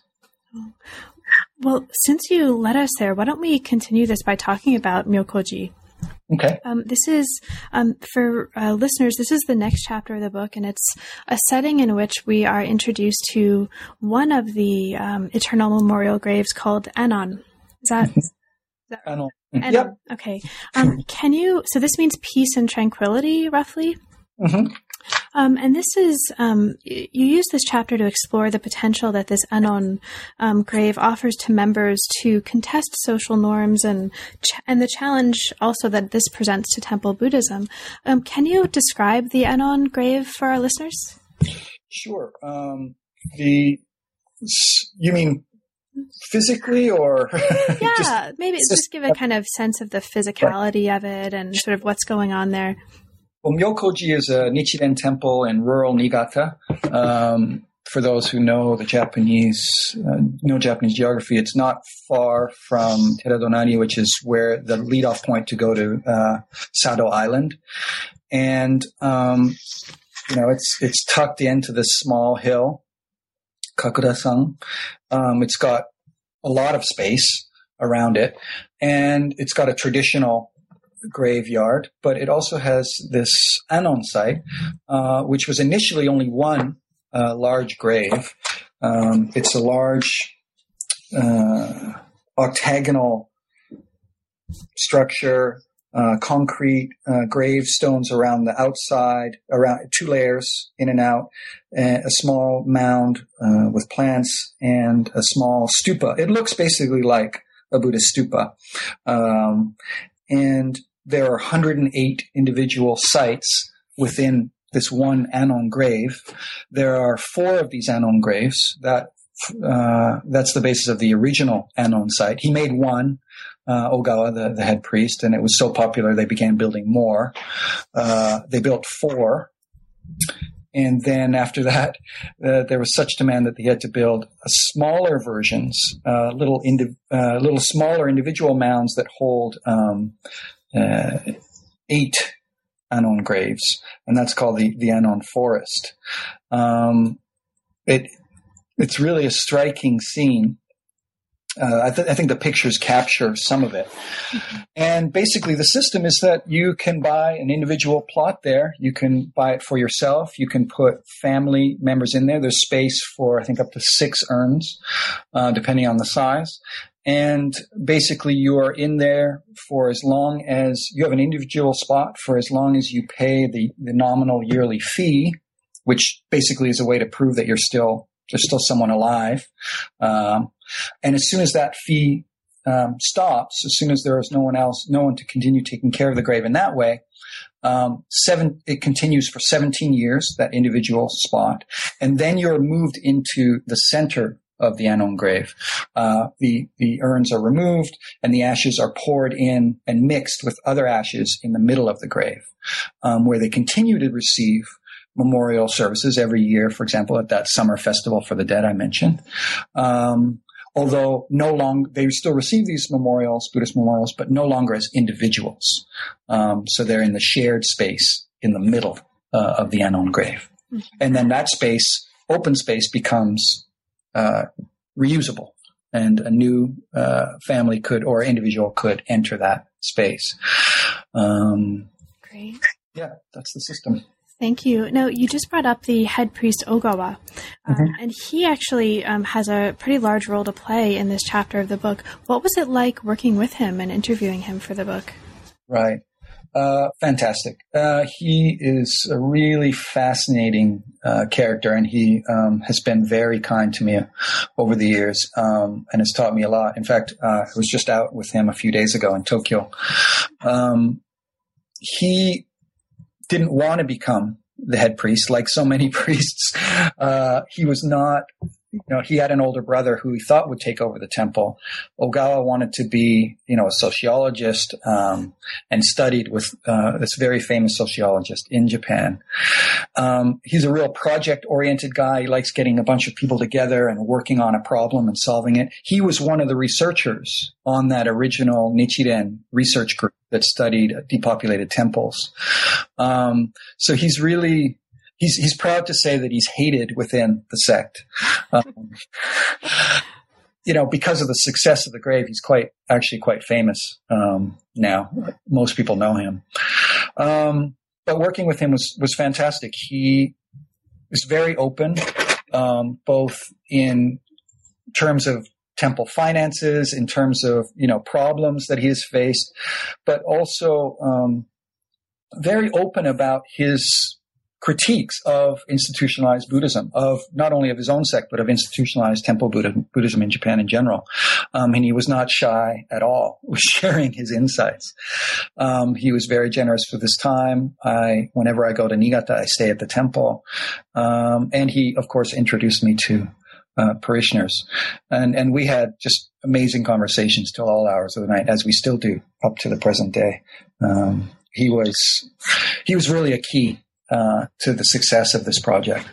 Well, since you led us there, why don't we continue this by talking about Myokoji? Okay. Um, this is, um, for uh, listeners, this is the next chapter of the book, and it's a setting in which we are introduced to one of the um, eternal memorial graves called Anon. Is that that right? Yep. Okay. Um, can you? So this means peace and tranquility, roughly. Mm-hmm. Um, and this is um, you use this chapter to explore the potential that this Anon um, grave offers to members to contest social norms and ch- and the challenge also that this presents to Temple Buddhism. Um, can you describe the Anon grave for our listeners? Sure. Um, the you mean physically or yeah maybe just, just, give a kind of sense of the physicality right. of it and sort of what's going on there. Well myokoji is a nichiren temple in rural niigata. Um, for those who know the japanese uh, know japanese geography it's not far from Teradomari which is where the leadoff point to go to uh, sado island. And um, you know it's it's tucked into this small hill, Kakura-san. Um, it's got a lot of space around it, and it's got a traditional graveyard, but it also has this Anon site, uh, which was initially only one uh, large grave. Um, it's a large uh, octagonal structure, uh, concrete uh, gravestones around the outside, around two layers in and out, a small mound uh, with plants, and a small stupa. It looks basically like a Buddhist stupa. Um, and there are 108 individual sites within this one Anon grave. There are four of these Anon graves. That uh, that's the basis of the original Anon site. He made one, uh, Ogawa, the, the head priest, and it was so popular they began building more. Uh, they built four. And then after that, uh, there was such demand that they had to build smaller versions, uh, little, indi- uh, little smaller individual mounds that hold um, uh, eight Anon graves, and that's called the the Anon Forest. Um, it it's really a striking scene. Uh, I, th- I, think the pictures capture some of it. And basically, the system is that you can buy an individual plot there. You can buy it for yourself. You can put family members in there. There's space for, I think, up to six urns, uh, depending on the size and basically you are in there for as long as you have an individual spot for as long as you pay the, the nominal yearly fee which basically is a way to prove that you're still there's still someone alive um, and as soon as that fee um, stops as soon as there is no one else no one to continue taking care of the grave in that way um, seven it continues for 17 years that individual spot and then you're moved into the center of the Anon grave. Uh, the the urns are removed and the ashes are poured in and mixed with other ashes in the middle of the grave, um, where they continue to receive memorial services every year. For example, at that summer festival for the dead I mentioned. Um, although no longer they still receive these memorials, Buddhist memorials, but no longer as individuals. Um, so they're in the shared space in the middle uh, of the Anon grave, mm-hmm. and then that space, open space, becomes uh, reusable and a new uh, family could or individual could enter that space. Um, Great. Yeah, that's the system. Thank you. Now, you just brought up the head priest Ogawa, um, mm-hmm. and he actually um, has a pretty large role to play in this chapter of the book. What was it like working with him and interviewing him for the book? Right. Uh, fantastic. Uh, he is a really fascinating uh, character, and he um, has been very kind to me over the years, um, and has taught me a lot. In fact, uh, I was just out with him a few days ago in Tokyo. Um, he didn't want to become the head priest, like so many priests. Uh, he was not you know, he had an older brother who he thought would take over the temple. Ogawa wanted to be, you know, a sociologist um, and studied with uh, this very famous sociologist in Japan. Um, he's a real project-oriented guy. He likes getting a bunch of people together and working on a problem and solving it. He was one of the researchers on that original Nichiren research group that studied depopulated temples. Um, so he's really he's he's proud to say that he's hated within the sect. Um, you know, because of the success of the grave, he's quite actually quite famous um, now. Most people know him. Um, but working with him was was fantastic. He was very open, um, both in terms of temple finances, in terms of you know problems that he has faced, but also um, very open about his critiques of institutionalized Buddhism, of not only of his own sect, but of institutionalized temple Buddhism in Japan in general. Um, and he was not shy at all with sharing his insights. Um, he was very generous for this time. I, whenever I go to Niigata, I stay at the temple. Um, and he, of course, introduced me to uh, parishioners. And, and we had just amazing conversations till all hours of the night, as we still do up to the present day. Um, he was, he was really a key uh, to the success of this project.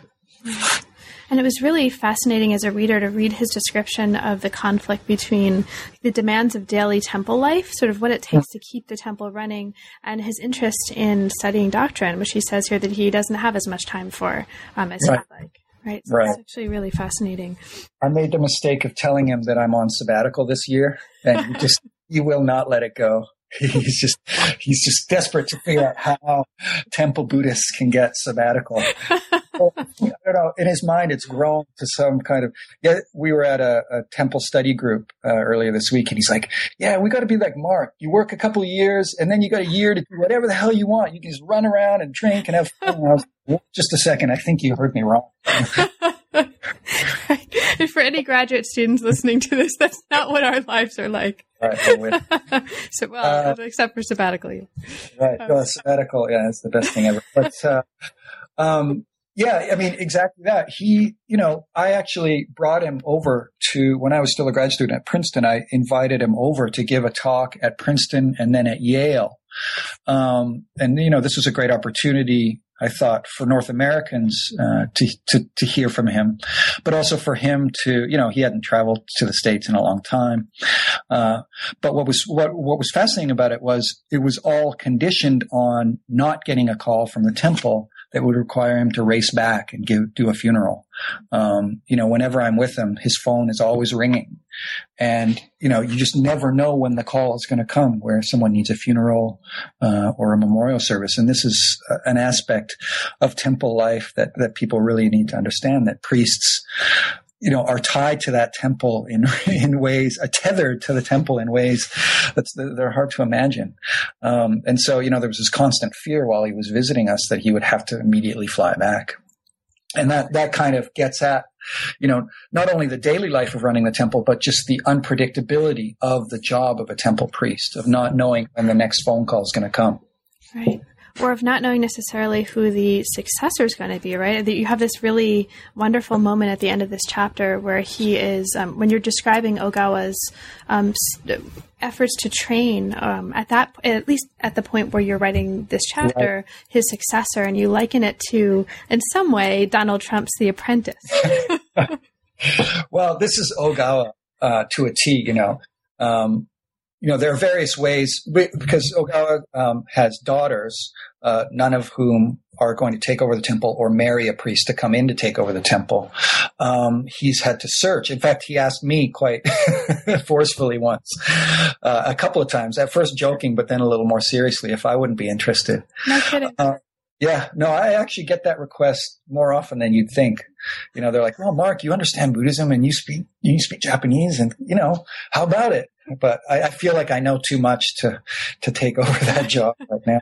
And it was really fascinating as a reader to read his description of the conflict between the demands of daily temple life, sort of what it takes to keep the temple running, and his interest in studying doctrine, which he says here that he doesn't have as much time for um, as right. he'd like. Right. So right. It's actually really fascinating. I made the mistake of telling him that I'm on sabbatical this year, and he just he will not let it go. He's just he's just desperate to figure out how temple Buddhists can get sabbatical. well, I don't know. In his mind, it's grown to some kind of. Yeah, we were at a, a temple study group uh, earlier this week, and he's like, "Yeah, we got to be like Mark. You work a couple of years, and then you got a year to do whatever the hell you want. You can just run around and drink and have fun." And was, just a second. I think you heard me wrong. For any graduate students listening to this, that's not what our lives are like. Right. so, well, uh, except for sabbatical. Right. Well, sabbatical, yeah, it's the best thing ever. But, uh, um, yeah, I mean, exactly that. He, you know, I actually brought him over to, when I was still a grad student at Princeton, I invited him over to give a talk at Princeton and then at Yale. Um, and, you know, this was a great opportunity I thought for North Americans uh, to, to to hear from him, but also for him to you know he hadn't traveled to the states in a long time. Uh, but what was what what was fascinating about it was it was all conditioned on not getting a call from the temple that would require him to race back and give, do a funeral. Um, you know, whenever I'm with him, his phone is always ringing. And, you know, you just never know when the call is going to come where someone needs a funeral, uh, or a memorial service. And this is an aspect of temple life that, that people really need to understand that priests, you know, are tied to that temple in, in ways, are tethered to the temple in ways that's, they're hard to imagine. Um, and so, you know, there was this constant fear while he was visiting us that he would have to immediately fly back. And that, that kind of gets at, you know, not only the daily life of running the temple, but just the unpredictability of the job of a temple priest, of not knowing when the next phone call is going to come. Right or of not knowing necessarily who the successor is going to be, right? That you have this really wonderful moment at the end of this chapter where he is, um, when you're describing Ogawa's um, efforts to train um, at that, at least at the point where you're writing this chapter, right. his successor, and you liken it to, in some way, Donald Trump's The Apprentice. well, this is Ogawa uh, to a T, you know. Um, you know, there are various ways because Ogawa um, has daughters, uh, none of whom are going to take over the temple or marry a priest to come in to take over the temple. Um, he's had to search. In fact, he asked me quite forcefully once, uh, a couple of times, at first joking, but then a little more seriously, if I wouldn't be interested. No kidding. Uh, yeah, no, I actually get that request more often than you'd think. You know, they're like, "Well, Mark, you understand Buddhism and you speak you speak Japanese, and you know, how about it?" but I, I, feel like I know too much to to take over that job right now.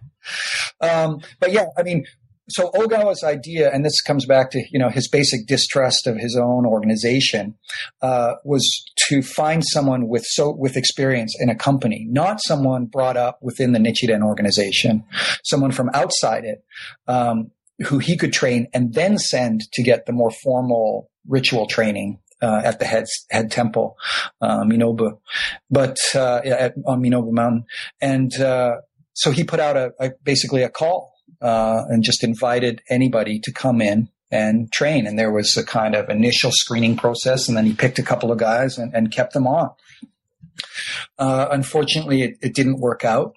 Um, but yeah, I mean, so Ogawa's idea, and this comes back to you know his basic distrust of his own organization, uh, was to find someone with so with experience in a company, not someone brought up within the Nichiren organization, someone from outside it. Um, who he could train and then send to get the more formal ritual training uh, at the head head temple, uh, Minobu, but uh, at, on Minobu Mountain, and uh, so he put out a, a basically a call uh, and just invited anybody to come in and train. And there was a kind of initial screening process, and then he picked a couple of guys and, and kept them on. Uh, unfortunately, it, it, didn't work out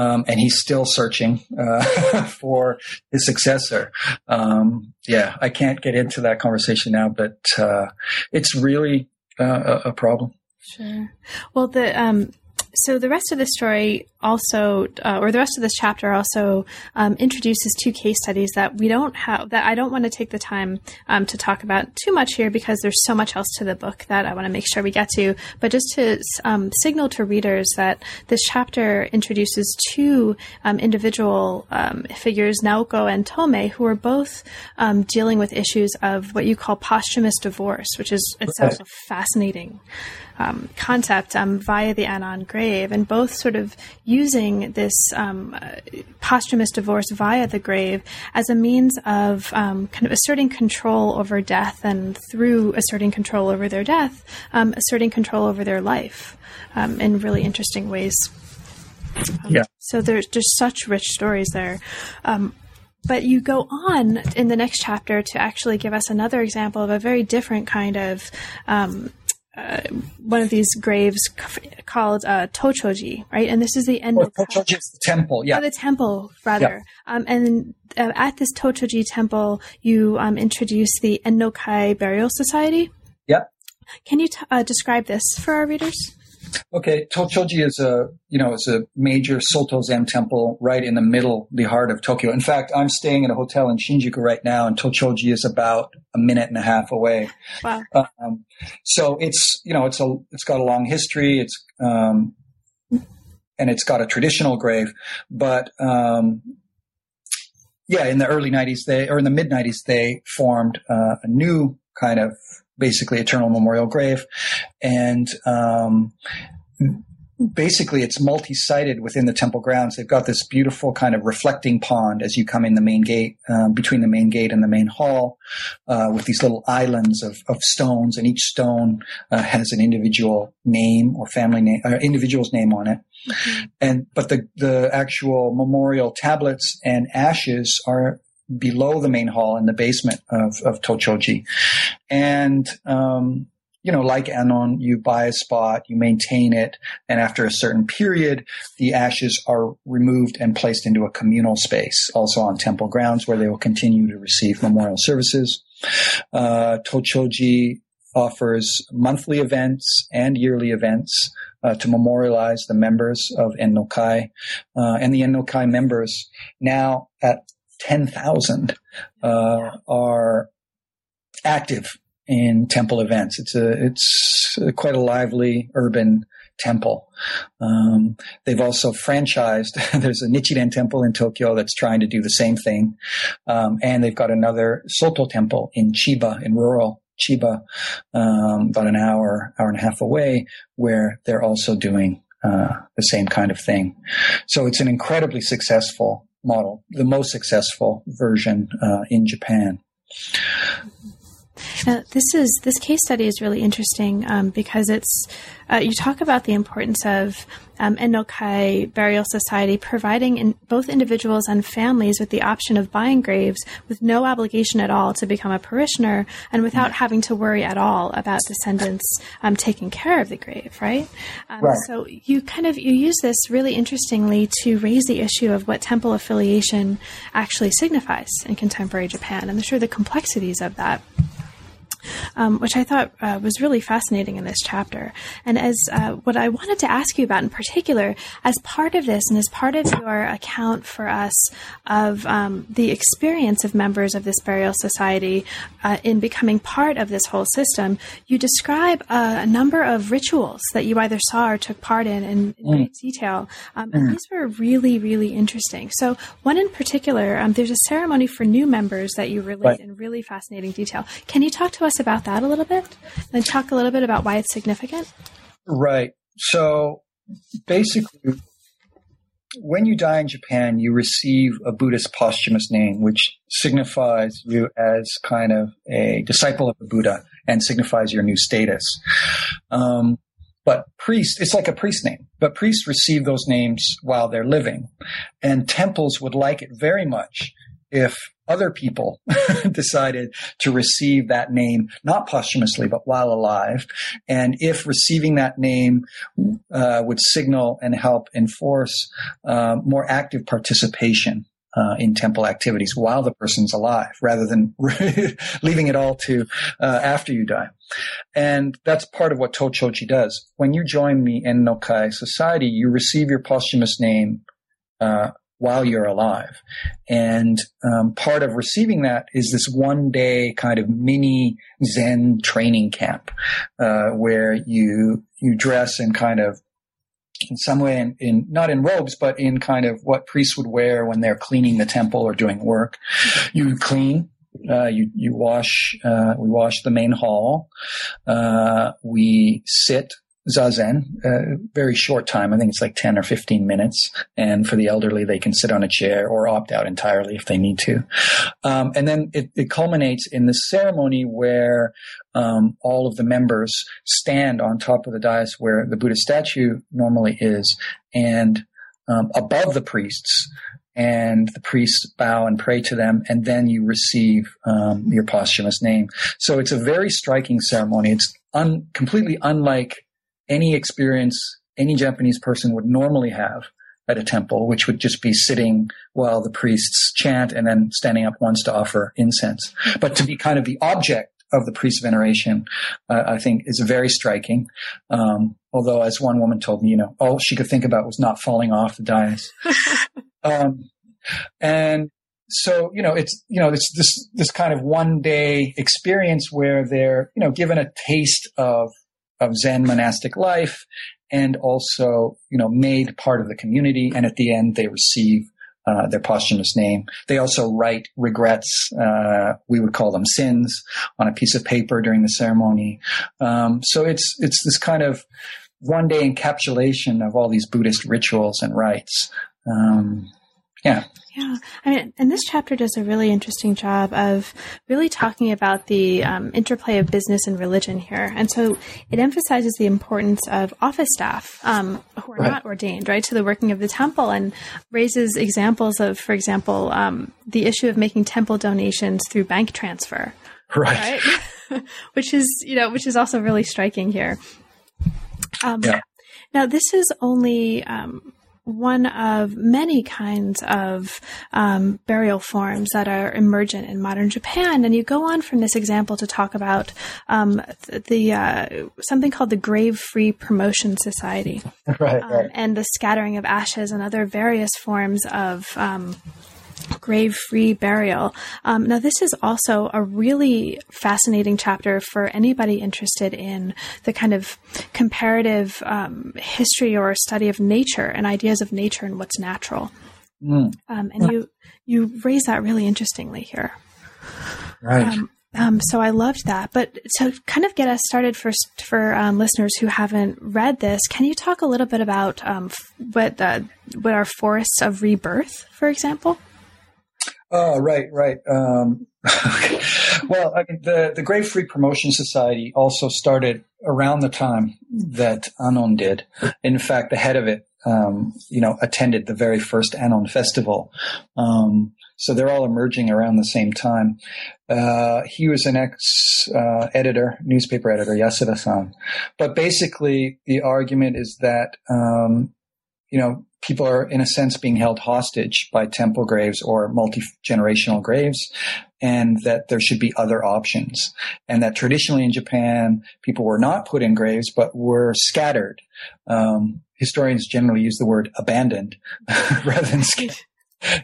um, and he's still searching uh, for his successor. Um, yeah, I can't get into that conversation now, but uh, it's really uh, a, problem. Sure. Well, the um, so the rest of the story also, uh, or the rest of this chapter also um, introduces two case studies that we don't have, that I don't want to take the time um, to talk about too much here because there's so much else to the book that I want to make sure we get to. But just to um, signal to readers that this chapter introduces two um, individual um, figures, Naoko and Tome, who are both um, dealing with issues of what you call posthumous divorce, which is itself a fascinating um, concept um, via the Anon grave, and both sort of using this um, posthumous divorce via the grave as a means of um, kind of asserting control over death, and through asserting control over their death, um, asserting control over their life um, in really interesting ways. yeah. So there's just such rich stories there. but you go on in the next chapter to actually give us another example of a very different kind of um, uh, one of these graves called uh, Tochoji, right? And this is the end. of. Tochoji the temple, yeah. Oh, the temple, rather. Yeah. Um, and uh, at this Tochoji temple, you um, introduce the Ennokai Burial Society. Yeah. Can you t- uh, describe this for our readers? Okay, Tochoji is a you know it's a major Soto Zen temple right in the middle, the heart of Tokyo. In fact, I'm staying at a hotel in Shinjuku right now, and Tochoji is about a minute and a half away. Wow! Um, so it's you know it's a it's got a long history. It's um, and it's got a traditional grave, but um, yeah, in the early '90s, they or in the mid '90s, they formed uh, a new kind of basically Eternal Memorial Grave, and um, basically it's multi-sided within the temple grounds. They've got this beautiful kind of reflecting pond as you come in the main gate, um, between the main gate and the main hall, uh, with these little islands of, of stones, and each stone uh, has an individual name or family name, or individual's name on it. Mm-hmm. And but the the actual memorial tablets and ashes are below the main hall in the basement of, of Tochoji. And, um, you know, like Anon, you buy a spot, you maintain it, and after a certain period, the ashes are removed and placed into a communal space, also on temple grounds, where they will continue to receive memorial services. Uh, Tochoji offers monthly events and yearly events uh, to memorialize the members of Ennokai. Uh, and the Ennokai members now at 10,000 uh, are active in temple events. It's a it's quite a lively urban temple. Um, they've also franchised. There's a Nichiren temple in Tokyo that's trying to do the same thing, um, and they've got another Soto temple in Chiba, in rural Chiba, um, about an hour, hour and a half away, where they're also doing uh, the same kind of thing. So it's an incredibly successful model, the most successful version uh, in Japan. Now, this is this case study is really interesting um, because it's uh, you talk about the importance of um, Ennokai Burial Society providing in both individuals and families with the option of buying graves with no obligation at all to become a parishioner and without having to worry at all about descendants um, taking care of the grave, right? Um, right? So you kind of you use this really interestingly to raise the issue of what temple affiliation actually signifies in contemporary Japan and the sure the complexities of that um, which I thought uh, was really fascinating in this chapter. And as uh, what I wanted to ask you about in particular, as part of this and as part of your account for us of um, the experience of members of this burial society uh, in becoming part of this whole system, you describe a, number of rituals that you either saw or took part in in, in mm. great detail. Um, and mm. these were really, really interesting. So, one in particular, um, there's a ceremony for new members that you relate right. in really fascinating detail. Can you talk to us about that a little bit and talk a little bit about why it's significant? Right. So, basically, when you die in Japan, you receive a Buddhist posthumous name, which signifies you as kind of a disciple of the Buddha and signifies your new status. Um, but priest, it's like a priest name, but priests receive those names while they're living. And temples would like it very much if other people decided to receive that name, not posthumously, but while alive. And if receiving that name uh, would signal and help enforce uh, more active participation uh, in temple activities while the person's alive, rather than leaving it all to uh, after you die. And that's part of what Tochoji does. When you join the Ennokai Society, you receive your posthumous name uh, while you're alive. And um, part of receiving that is this one day kind of mini Zen training camp uh, where you you dress in kind of in some way in, in, not in robes but in kind of what priests would wear when they're cleaning the temple or doing work. You clean. Uh, you you wash uh, we wash the main hall. Uh, we sit zazen, a very short time. I think it's like 10 or 15 minutes. And for the elderly, they can sit on a chair or opt out entirely if they need to. Um, and then it, it, culminates in the ceremony where um, all of the members stand on top of the dais where the Buddha statue normally is and um, above the priests and the priests bow and pray to them, and then you receive um, your posthumous name. So it's a very striking ceremony. It's un- completely unlike any experience any Japanese person would normally have at a temple, which would just be sitting while the priests chant and then standing up once to offer incense. But to be kind of the object of the priest veneration, uh, I think is very striking. Um, although, as one woman told me, you know, all she could think about was not falling off the dais. um, and so, you know, it's, you know, it's this, this kind of one day experience where they're, you know, given a taste of, of Zen monastic life and also, you know, made part of the community. And at the end, they receive uh, their posthumous name. They also write regrets. Uh, we would call them sins on a piece of paper during the ceremony. Um, so it's it's this kind of one day encapsulation of all these Buddhist rituals and rites. Um, yeah. Yeah. I mean, and this chapter does a really interesting job of really talking about the um, interplay of business and religion here. And so it emphasizes the importance of office staff um, who are right. not ordained, right, to the working of the temple and raises examples of, for example, um, the issue of making temple donations through bank transfer. Right. right? which is, you know, which is also really striking here. Um, yeah. Now, this is only um, one of many kinds of um, burial forms that are emergent in modern Japan. And you go on from this example to talk about um, the uh, something called the Grave Free Promotion Society, right, um, right. and the scattering of ashes and other various forms of um, grave free burial. Um, now, this is also a really fascinating chapter for anybody interested in the kind of comparative um, history or study of nature and ideas of nature and what's natural. Mm. Um, and you you raise that really interestingly here. Right. Um, um, so I loved that. But to kind of get us started first for um, listeners who haven't read this, can you talk a little bit about um, what the, what are forests of rebirth, for example? Oh, right, right. Um, well, I mean, the the Grave Free Promotion Society also started around the time that Anon did. In fact, the head of it, um, you know, attended the very first Anon festival. Um, so they're all emerging around the same time. Uh, he was an ex uh, editor, newspaper editor, Yasuda-san. But basically, the argument is that um, you know people are in a sense being held hostage by temple graves or multi-generational graves and that there should be other options. And that traditionally in japan people were not put in graves but were scattered. Um, historians generally use the word abandoned rather than scattered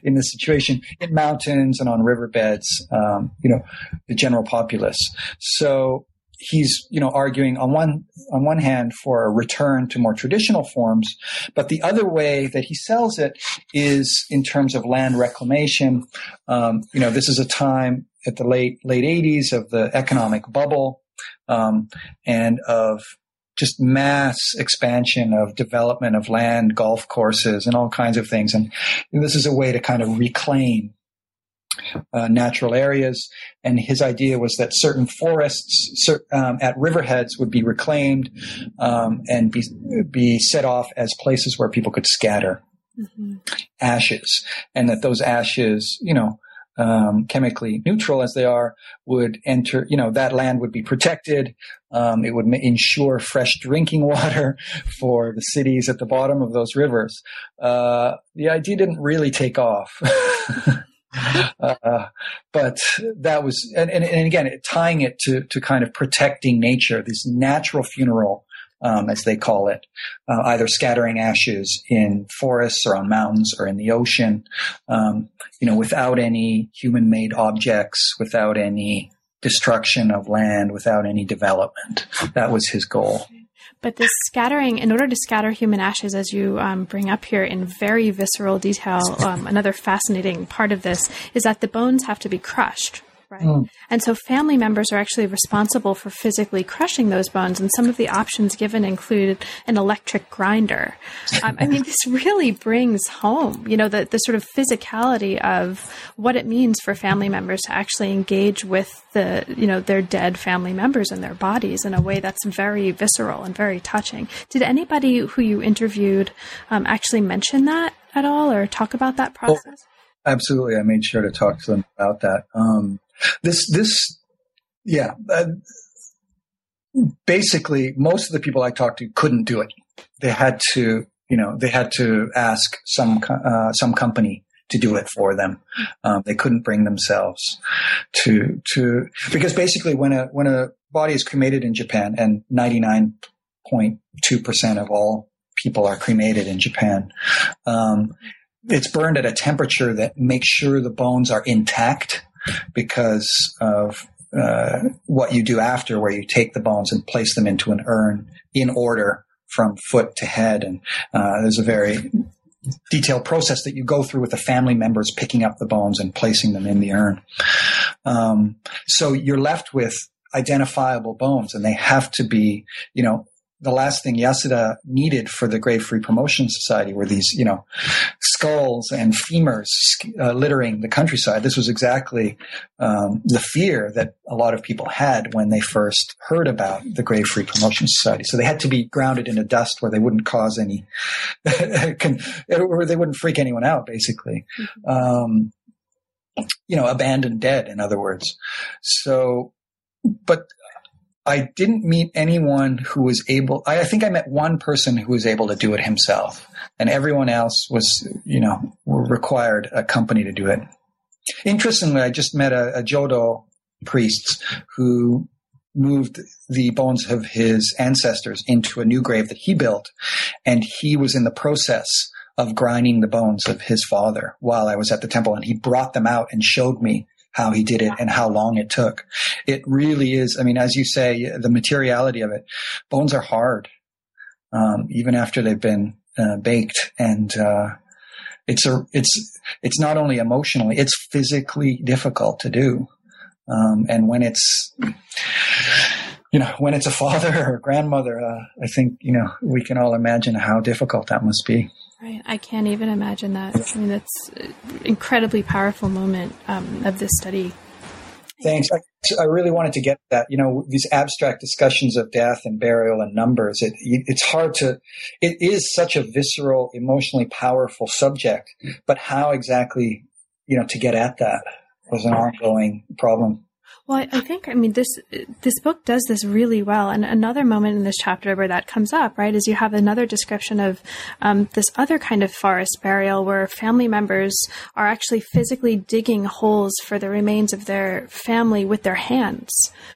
in this situation in mountains and on riverbeds um, you know the general populace. So he's you know arguing on one on one hand for a return to more traditional forms but the other way that he sells it is in terms of land reclamation. Um, you know this is a time at the late late 80s of the economic bubble um, and of just mass expansion of development of land golf courses and all kinds of things. And this is a way to kind of reclaim uh, natural areas. And his idea was that certain forests um, at riverheads would be reclaimed um, and be, be set off as places where people could scatter mm-hmm. ashes, and that those ashes, you know, um, chemically neutral as they are, would enter, you know, that land would be protected. Um, it would ensure fresh drinking water for the cities at the bottom of those rivers. Uh, the idea didn't really take off. uh, but that was, and, and, and, again, tying it to, to kind of protecting nature, this natural funeral, um, as they call it, uh, either scattering ashes in forests or on mountains or in the ocean, um, you know, without any human made objects, without any destruction of land, without any development. That was his goal. But this scattering, in order to scatter human ashes, as you um, bring up here in very visceral detail, um, another fascinating part of this is that the bones have to be crushed. Right. Mm. And so family members are actually responsible for physically crushing those bones. And some of the options given include an electric grinder. Um, I mean, this really brings home, you know, the, the sort of physicality of what it means for family members to actually engage with the, you know, their dead family members and their bodies in a way that's very visceral and very touching. Did anybody who you interviewed um, actually mention that at all or talk about that process? Oh, absolutely. I made sure to talk to them about that. Um, this, this, yeah. Uh, basically, most of the people I talked to couldn't do it. They had to, you know, they had to ask some, uh, some company to do it for them. Um, they couldn't bring themselves to to because basically when a when a body is cremated in Japan and ninety nine point two percent of all people are cremated in Japan. Um, it's burned at a temperature that makes sure the bones are intact because of uh, what you do after, where you take the bones and place them into an urn in order from foot to head. And uh, there's a very detailed process that you go through with the family members picking up the bones and placing them in the urn. Um, so you're left with identifiable bones and they have to be, you know, the last thing Yasuda needed for the Grave Free Promotion Society were these, you know, skulls and femurs uh, littering the countryside. This was exactly um, the fear that a lot of people had when they first heard about the Grave Free Promotion Society. So they had to be grounded in a dust where they wouldn't cause any, where they wouldn't freak anyone out, basically. Mm-hmm. Um, you know, abandoned dead, in other words. So, but I didn't meet anyone who was able, I, I, think I met one person who was able to do it himself and everyone else was, you know, required a company to do it. Interestingly, I just met a, a Jodo priest who moved the bones of his ancestors into a new grave that he built. And he was in the process of grinding the bones of his father while I was at the temple. And he brought them out and showed me how he did it and how long it took. It really is. I mean, as you say, the materiality of it, bones are hard, um, even after they've been uh, baked, and uh, it's a it's it's not only emotionally, it's physically difficult to do, um, and when it's you know when it's a father or a grandmother, uh, I think you know we can all imagine how difficult that must be. Right. I can't even imagine that. I mean, that's an incredibly powerful moment um, of this study. Thanks. I, I, really wanted to get that. You know, these abstract discussions of death and burial and numbers. It, it's hard to. It is such a visceral, emotionally powerful subject, but how exactly, you know, to get at that was an ongoing problem. Well, I think I mean this this book does this really well. And another moment in this chapter where that comes up, right, is you have another description of um, this other kind of forest burial where family members are actually physically digging holes for the remains of their family with their hands,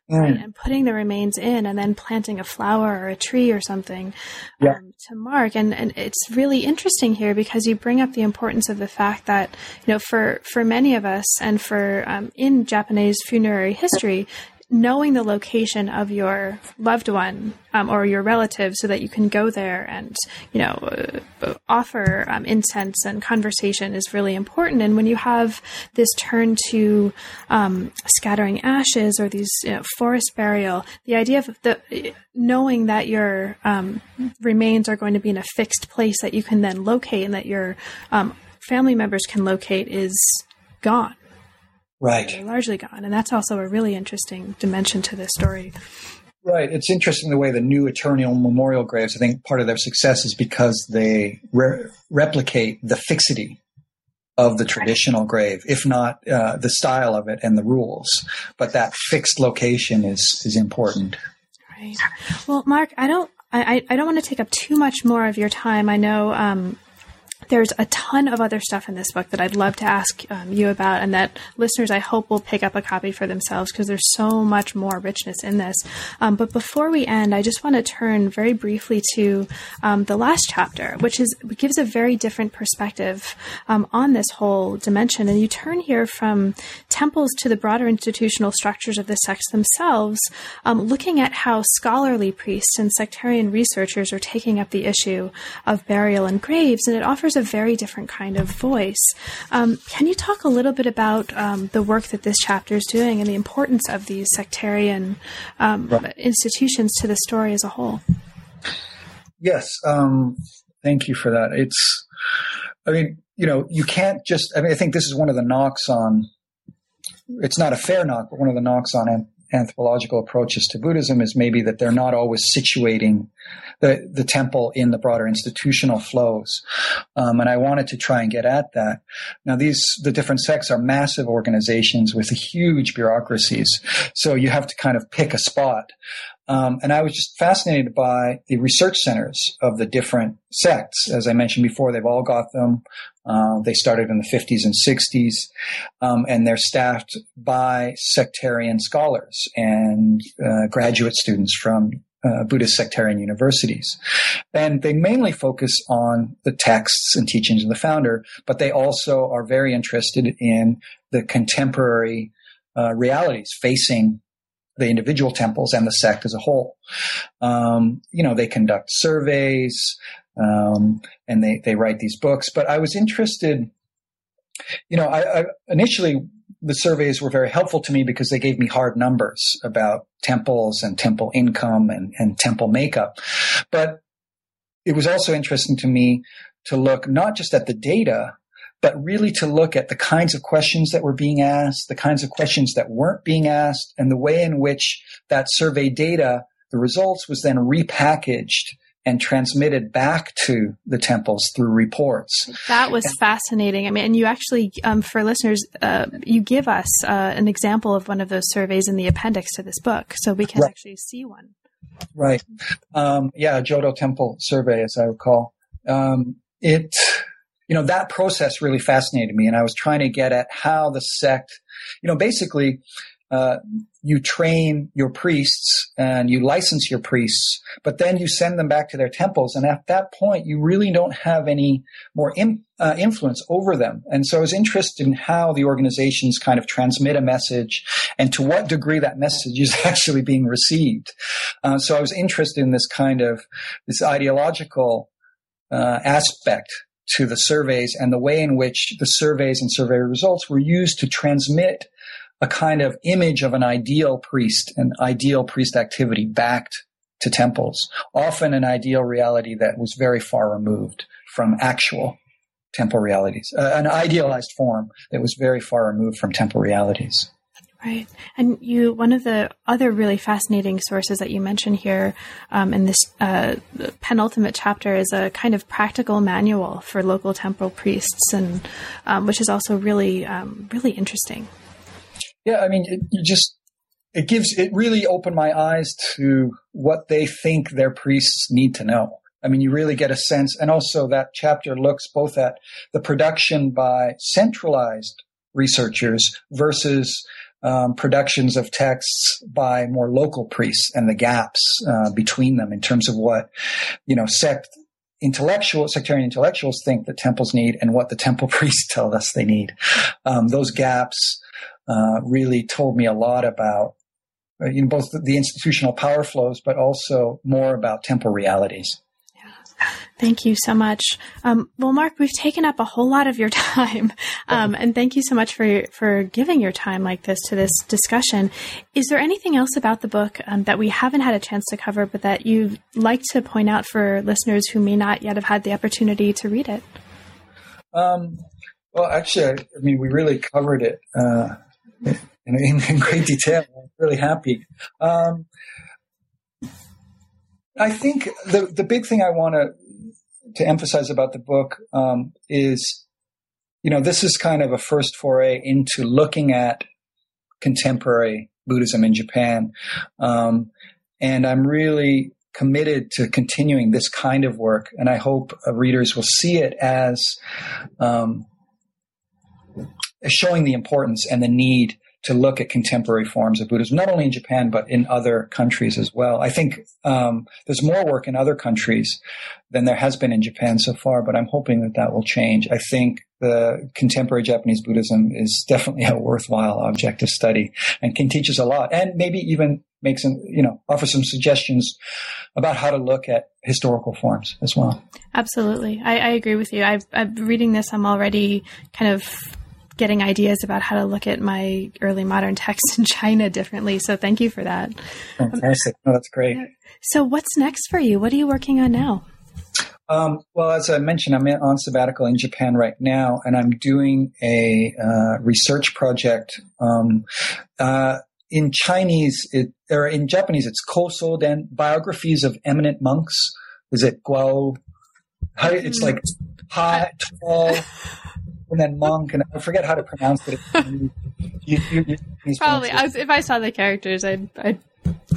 mm. right, and putting the remains in, and then planting a flower or a tree or something yeah. um, to mark. And and it's really interesting here because you bring up the importance of the fact that you know for for many of us and for um, in Japanese funerary history, knowing the location of your loved one um, or your relative so that you can go there and you know uh, offer um, incense and conversation is really important. And when you have this turn to um, scattering ashes or these you know, forest burial the idea of the knowing that your um, remains are going to be in a fixed place that you can then locate and that your um, family members can locate is gone Right. They're largely gone. And that's also a really interesting dimension to this story. Right. It's interesting the way the new eternal memorial graves, I think part of their success is because they re- replicate the fixity of the traditional grave, if not uh, the style of it and the rules. But that fixed location is, is important. Right. Well, Mark, I don't, I, I don't want to take up too much more of your time. I know, um, there's a ton of other stuff in this book that I'd love to ask um, you about, and that listeners I hope will pick up a copy for themselves because there's so much more richness in this. Um, but before we end, I just want to turn very briefly to um, the last chapter, which is gives a very different perspective um, on this whole dimension. And you turn here from temples to the broader institutional structures of the sects themselves, um, looking at how scholarly priests and sectarian researchers are taking up the issue of burial and graves, and it offers a very different kind of voice. Um, can you talk a little bit about um, the work that this chapter is doing and the importance of these sectarian um, right. institutions to the story as a whole? Yes, um, thank you for that. It's, I mean, you know, you can't just. I mean, I think this is one of the knocks on. It's not a fair knock, but one of the knocks on anthropological approaches to Buddhism is maybe that they're not always situating the, the temple in the broader institutional flows. Um, and I wanted to try and get at that. Now, these, the different sects are massive organizations with huge bureaucracies. So you have to kind of pick a spot. Um, and I was just fascinated by the research centers of the different sects. As I mentioned before, they've all got them. Uh, they started in the 50s and 60s, um, and they're staffed by sectarian scholars and uh, graduate students from uh, Buddhist sectarian universities. And they mainly focus on the texts and teachings of the founder, but they also are very interested in the contemporary uh, realities facing the individual temples and the sect as a whole. Um, you know, they conduct surveys um, and they, they write these books. But I was interested, you know, I, I initially the surveys were very helpful to me because they gave me hard numbers about temples and temple income and, and temple makeup. But it was also interesting to me to look not just at the data, but really to look at the kinds of questions that were being asked, the kinds of questions that weren't being asked, and the way in which that survey data, the results was then repackaged and transmitted back to the temples through reports. That was fascinating. I mean, and you actually, um, for listeners, uh, you give us uh, an example of one of those surveys in the appendix to this book, so we can right. actually see one. Right. Um, yeah, Jodo Temple survey, as I recall. Um, it, you know, that process really fascinated me, and I was trying to get at how the sect, you know, basically, uh, you train your priests and you license your priests, but then you send them back to their temples. And at that point, you really don't have any more in, uh, influence over them. And so I was interested in how the organizations kind of transmit a message and to what degree that message is actually being received. Uh, so I was interested in this kind of, this ideological uh, aspect to the surveys and the way in which the surveys and survey results were used to transmit a kind of image of an ideal priest, an ideal priest activity backed to temples, often an ideal reality that was very far removed from actual temple realities, uh, an idealized form that was very far removed from temple realities. Right. And you, one of the other really fascinating sources that you mention here um, in this uh, penultimate chapter is a kind of practical manual for local temporal priests, and um, which is also really, um, really interesting. Yeah, I mean, it, just it gives it really opened my eyes to what they think their priests need to know. I mean, you really get a sense, and also that chapter looks both at the production by centralized researchers versus um, productions of texts by more local priests and the gaps uh, between them in terms of what you know sect intellectual sectarian intellectuals think the temples need and what the temple priests tell us they need. Um, those gaps uh, really told me a lot about uh, you know, both the institutional power flows, but also more about temple realities. Thank you so much. Um, well, Mark, we've taken up a whole lot of your time, um, and thank you so much for for giving your time like this to this discussion. Is there anything else about the book um, that we haven't had a chance to cover, but that you'd like to point out for listeners who may not yet have had the opportunity to read it? Um, well, actually, I, I, mean, we really covered it. Uh, in, in, great detail. I'm really happy. I think the the big thing I want to to emphasize about the book um, is, you know, this is kind of a first foray into looking at contemporary Buddhism in Japan, um, and I'm really committed to continuing this kind of work, and I hope uh, readers will see it as um, showing the importance and the need to look at contemporary forms of Buddhism, not only in Japan, but in other countries as well. I think um, there's more work in other countries than there has been in Japan so far, but I'm hoping that that will change. I think the contemporary Japanese Buddhism is definitely a worthwhile object of study and can teach us a lot and maybe even make some, you know, offer some suggestions about how to look at historical forms as well. Absolutely. I, I agree with you. I've, I'm reading this. I'm already kind of getting ideas about how to look at my early modern texts in China differently. So thank you for that. Fantastic. Oh, that's great. So what's next for you? What are you working on now? Um, well, as I mentioned, I'm on sabbatical in Japan right now, and I'm doing a uh, research project um, uh, in Chinese, it, or in Japanese, it's Koso Den, biographies of eminent monks. Is it Guo? It's like high, tall, and then monk, and I forget how to pronounce it. You, you, you, Probably, I was, if I saw the characters, I'd, I'd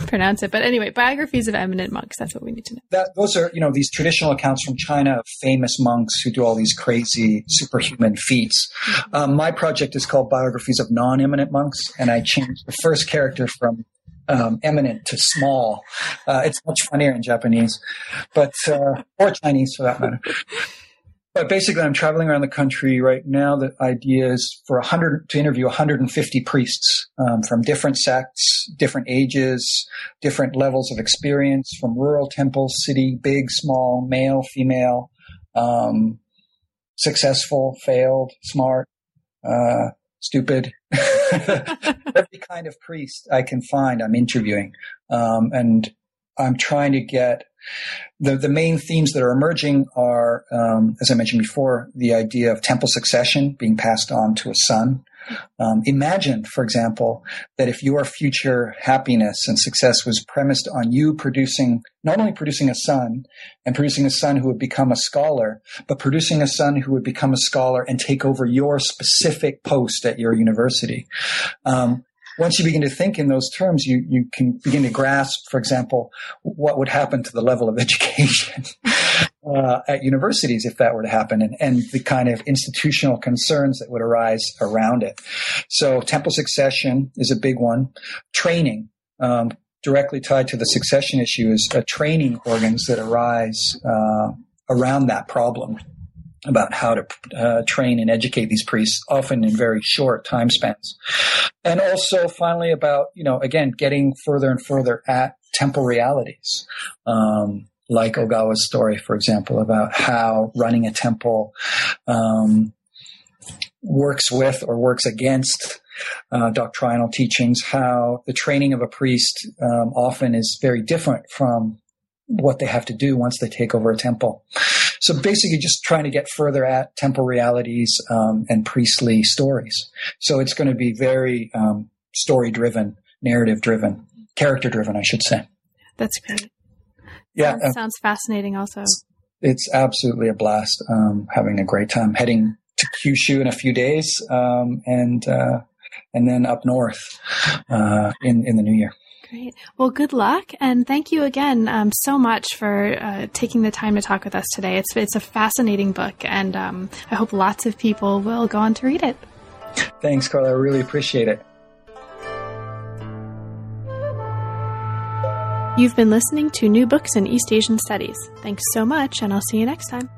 pronounce it. But anyway, biographies of eminent monks. That's what we need to know. That, those are, you know, these traditional accounts from China of famous monks who do all these crazy superhuman feats. Um, my project is called Biographies of Non-Eminent Monks, and I changed the first character from um, eminent to small. Uh, it's much funnier in Japanese, but uh, or Chinese for that matter. But basically, I'm traveling around the country right now. The idea is for 100 to interview 150 priests um, from different sects, different ages, different levels of experience, from rural temples, city, big, small, male, female, um, successful, failed, smart, uh, stupid. Every kind of priest I can find, I'm interviewing, um, and I'm trying to get the, the main themes that are emerging are, um, as I mentioned before, the idea of temple succession being passed on to a son. Um, imagine, for example, that if your future happiness and success was premised on you producing, not only producing a son and producing a son who would become a scholar, but producing a son who would become a scholar and take over your specific post at your university. Um, once you begin to think in those terms, you, you can begin to grasp, for example, what would happen to the level of education uh, at universities if that were to happen and, and the kind of institutional concerns that would arise around it. So temple succession is a big one. Training, um, directly tied to the succession issue is uh, training organs that arise uh, around that problem about how to uh, train and educate these priests, often in very short time spans. And also, finally, about, you know, again, getting further and further at temple realities. Um, like Ogawa's story, for example, about how running a temple um, works with or works against uh, doctrinal teachings, how the training of a priest um, often is very different from what they have to do once they take over a temple. So basically, just trying to get further at temple realities um, and priestly stories. So it's going to be very um, story driven, narrative driven, character driven, I should say. That's great. Yeah, sounds, uh, sounds fascinating. Also, it's absolutely a blast. Um, having a great time. Heading to Kyushu in a few days, um, and uh, and then up north uh, in in the new year. Great. Well, good luck, and thank you again um, so much for uh, taking the time to talk with us today. It's it's a fascinating book, and um, I hope lots of people will go on to read it. Thanks, Carla. I really appreciate it. You've been listening to New Books in East Asian Studies. Thanks so much, and I'll see you next time.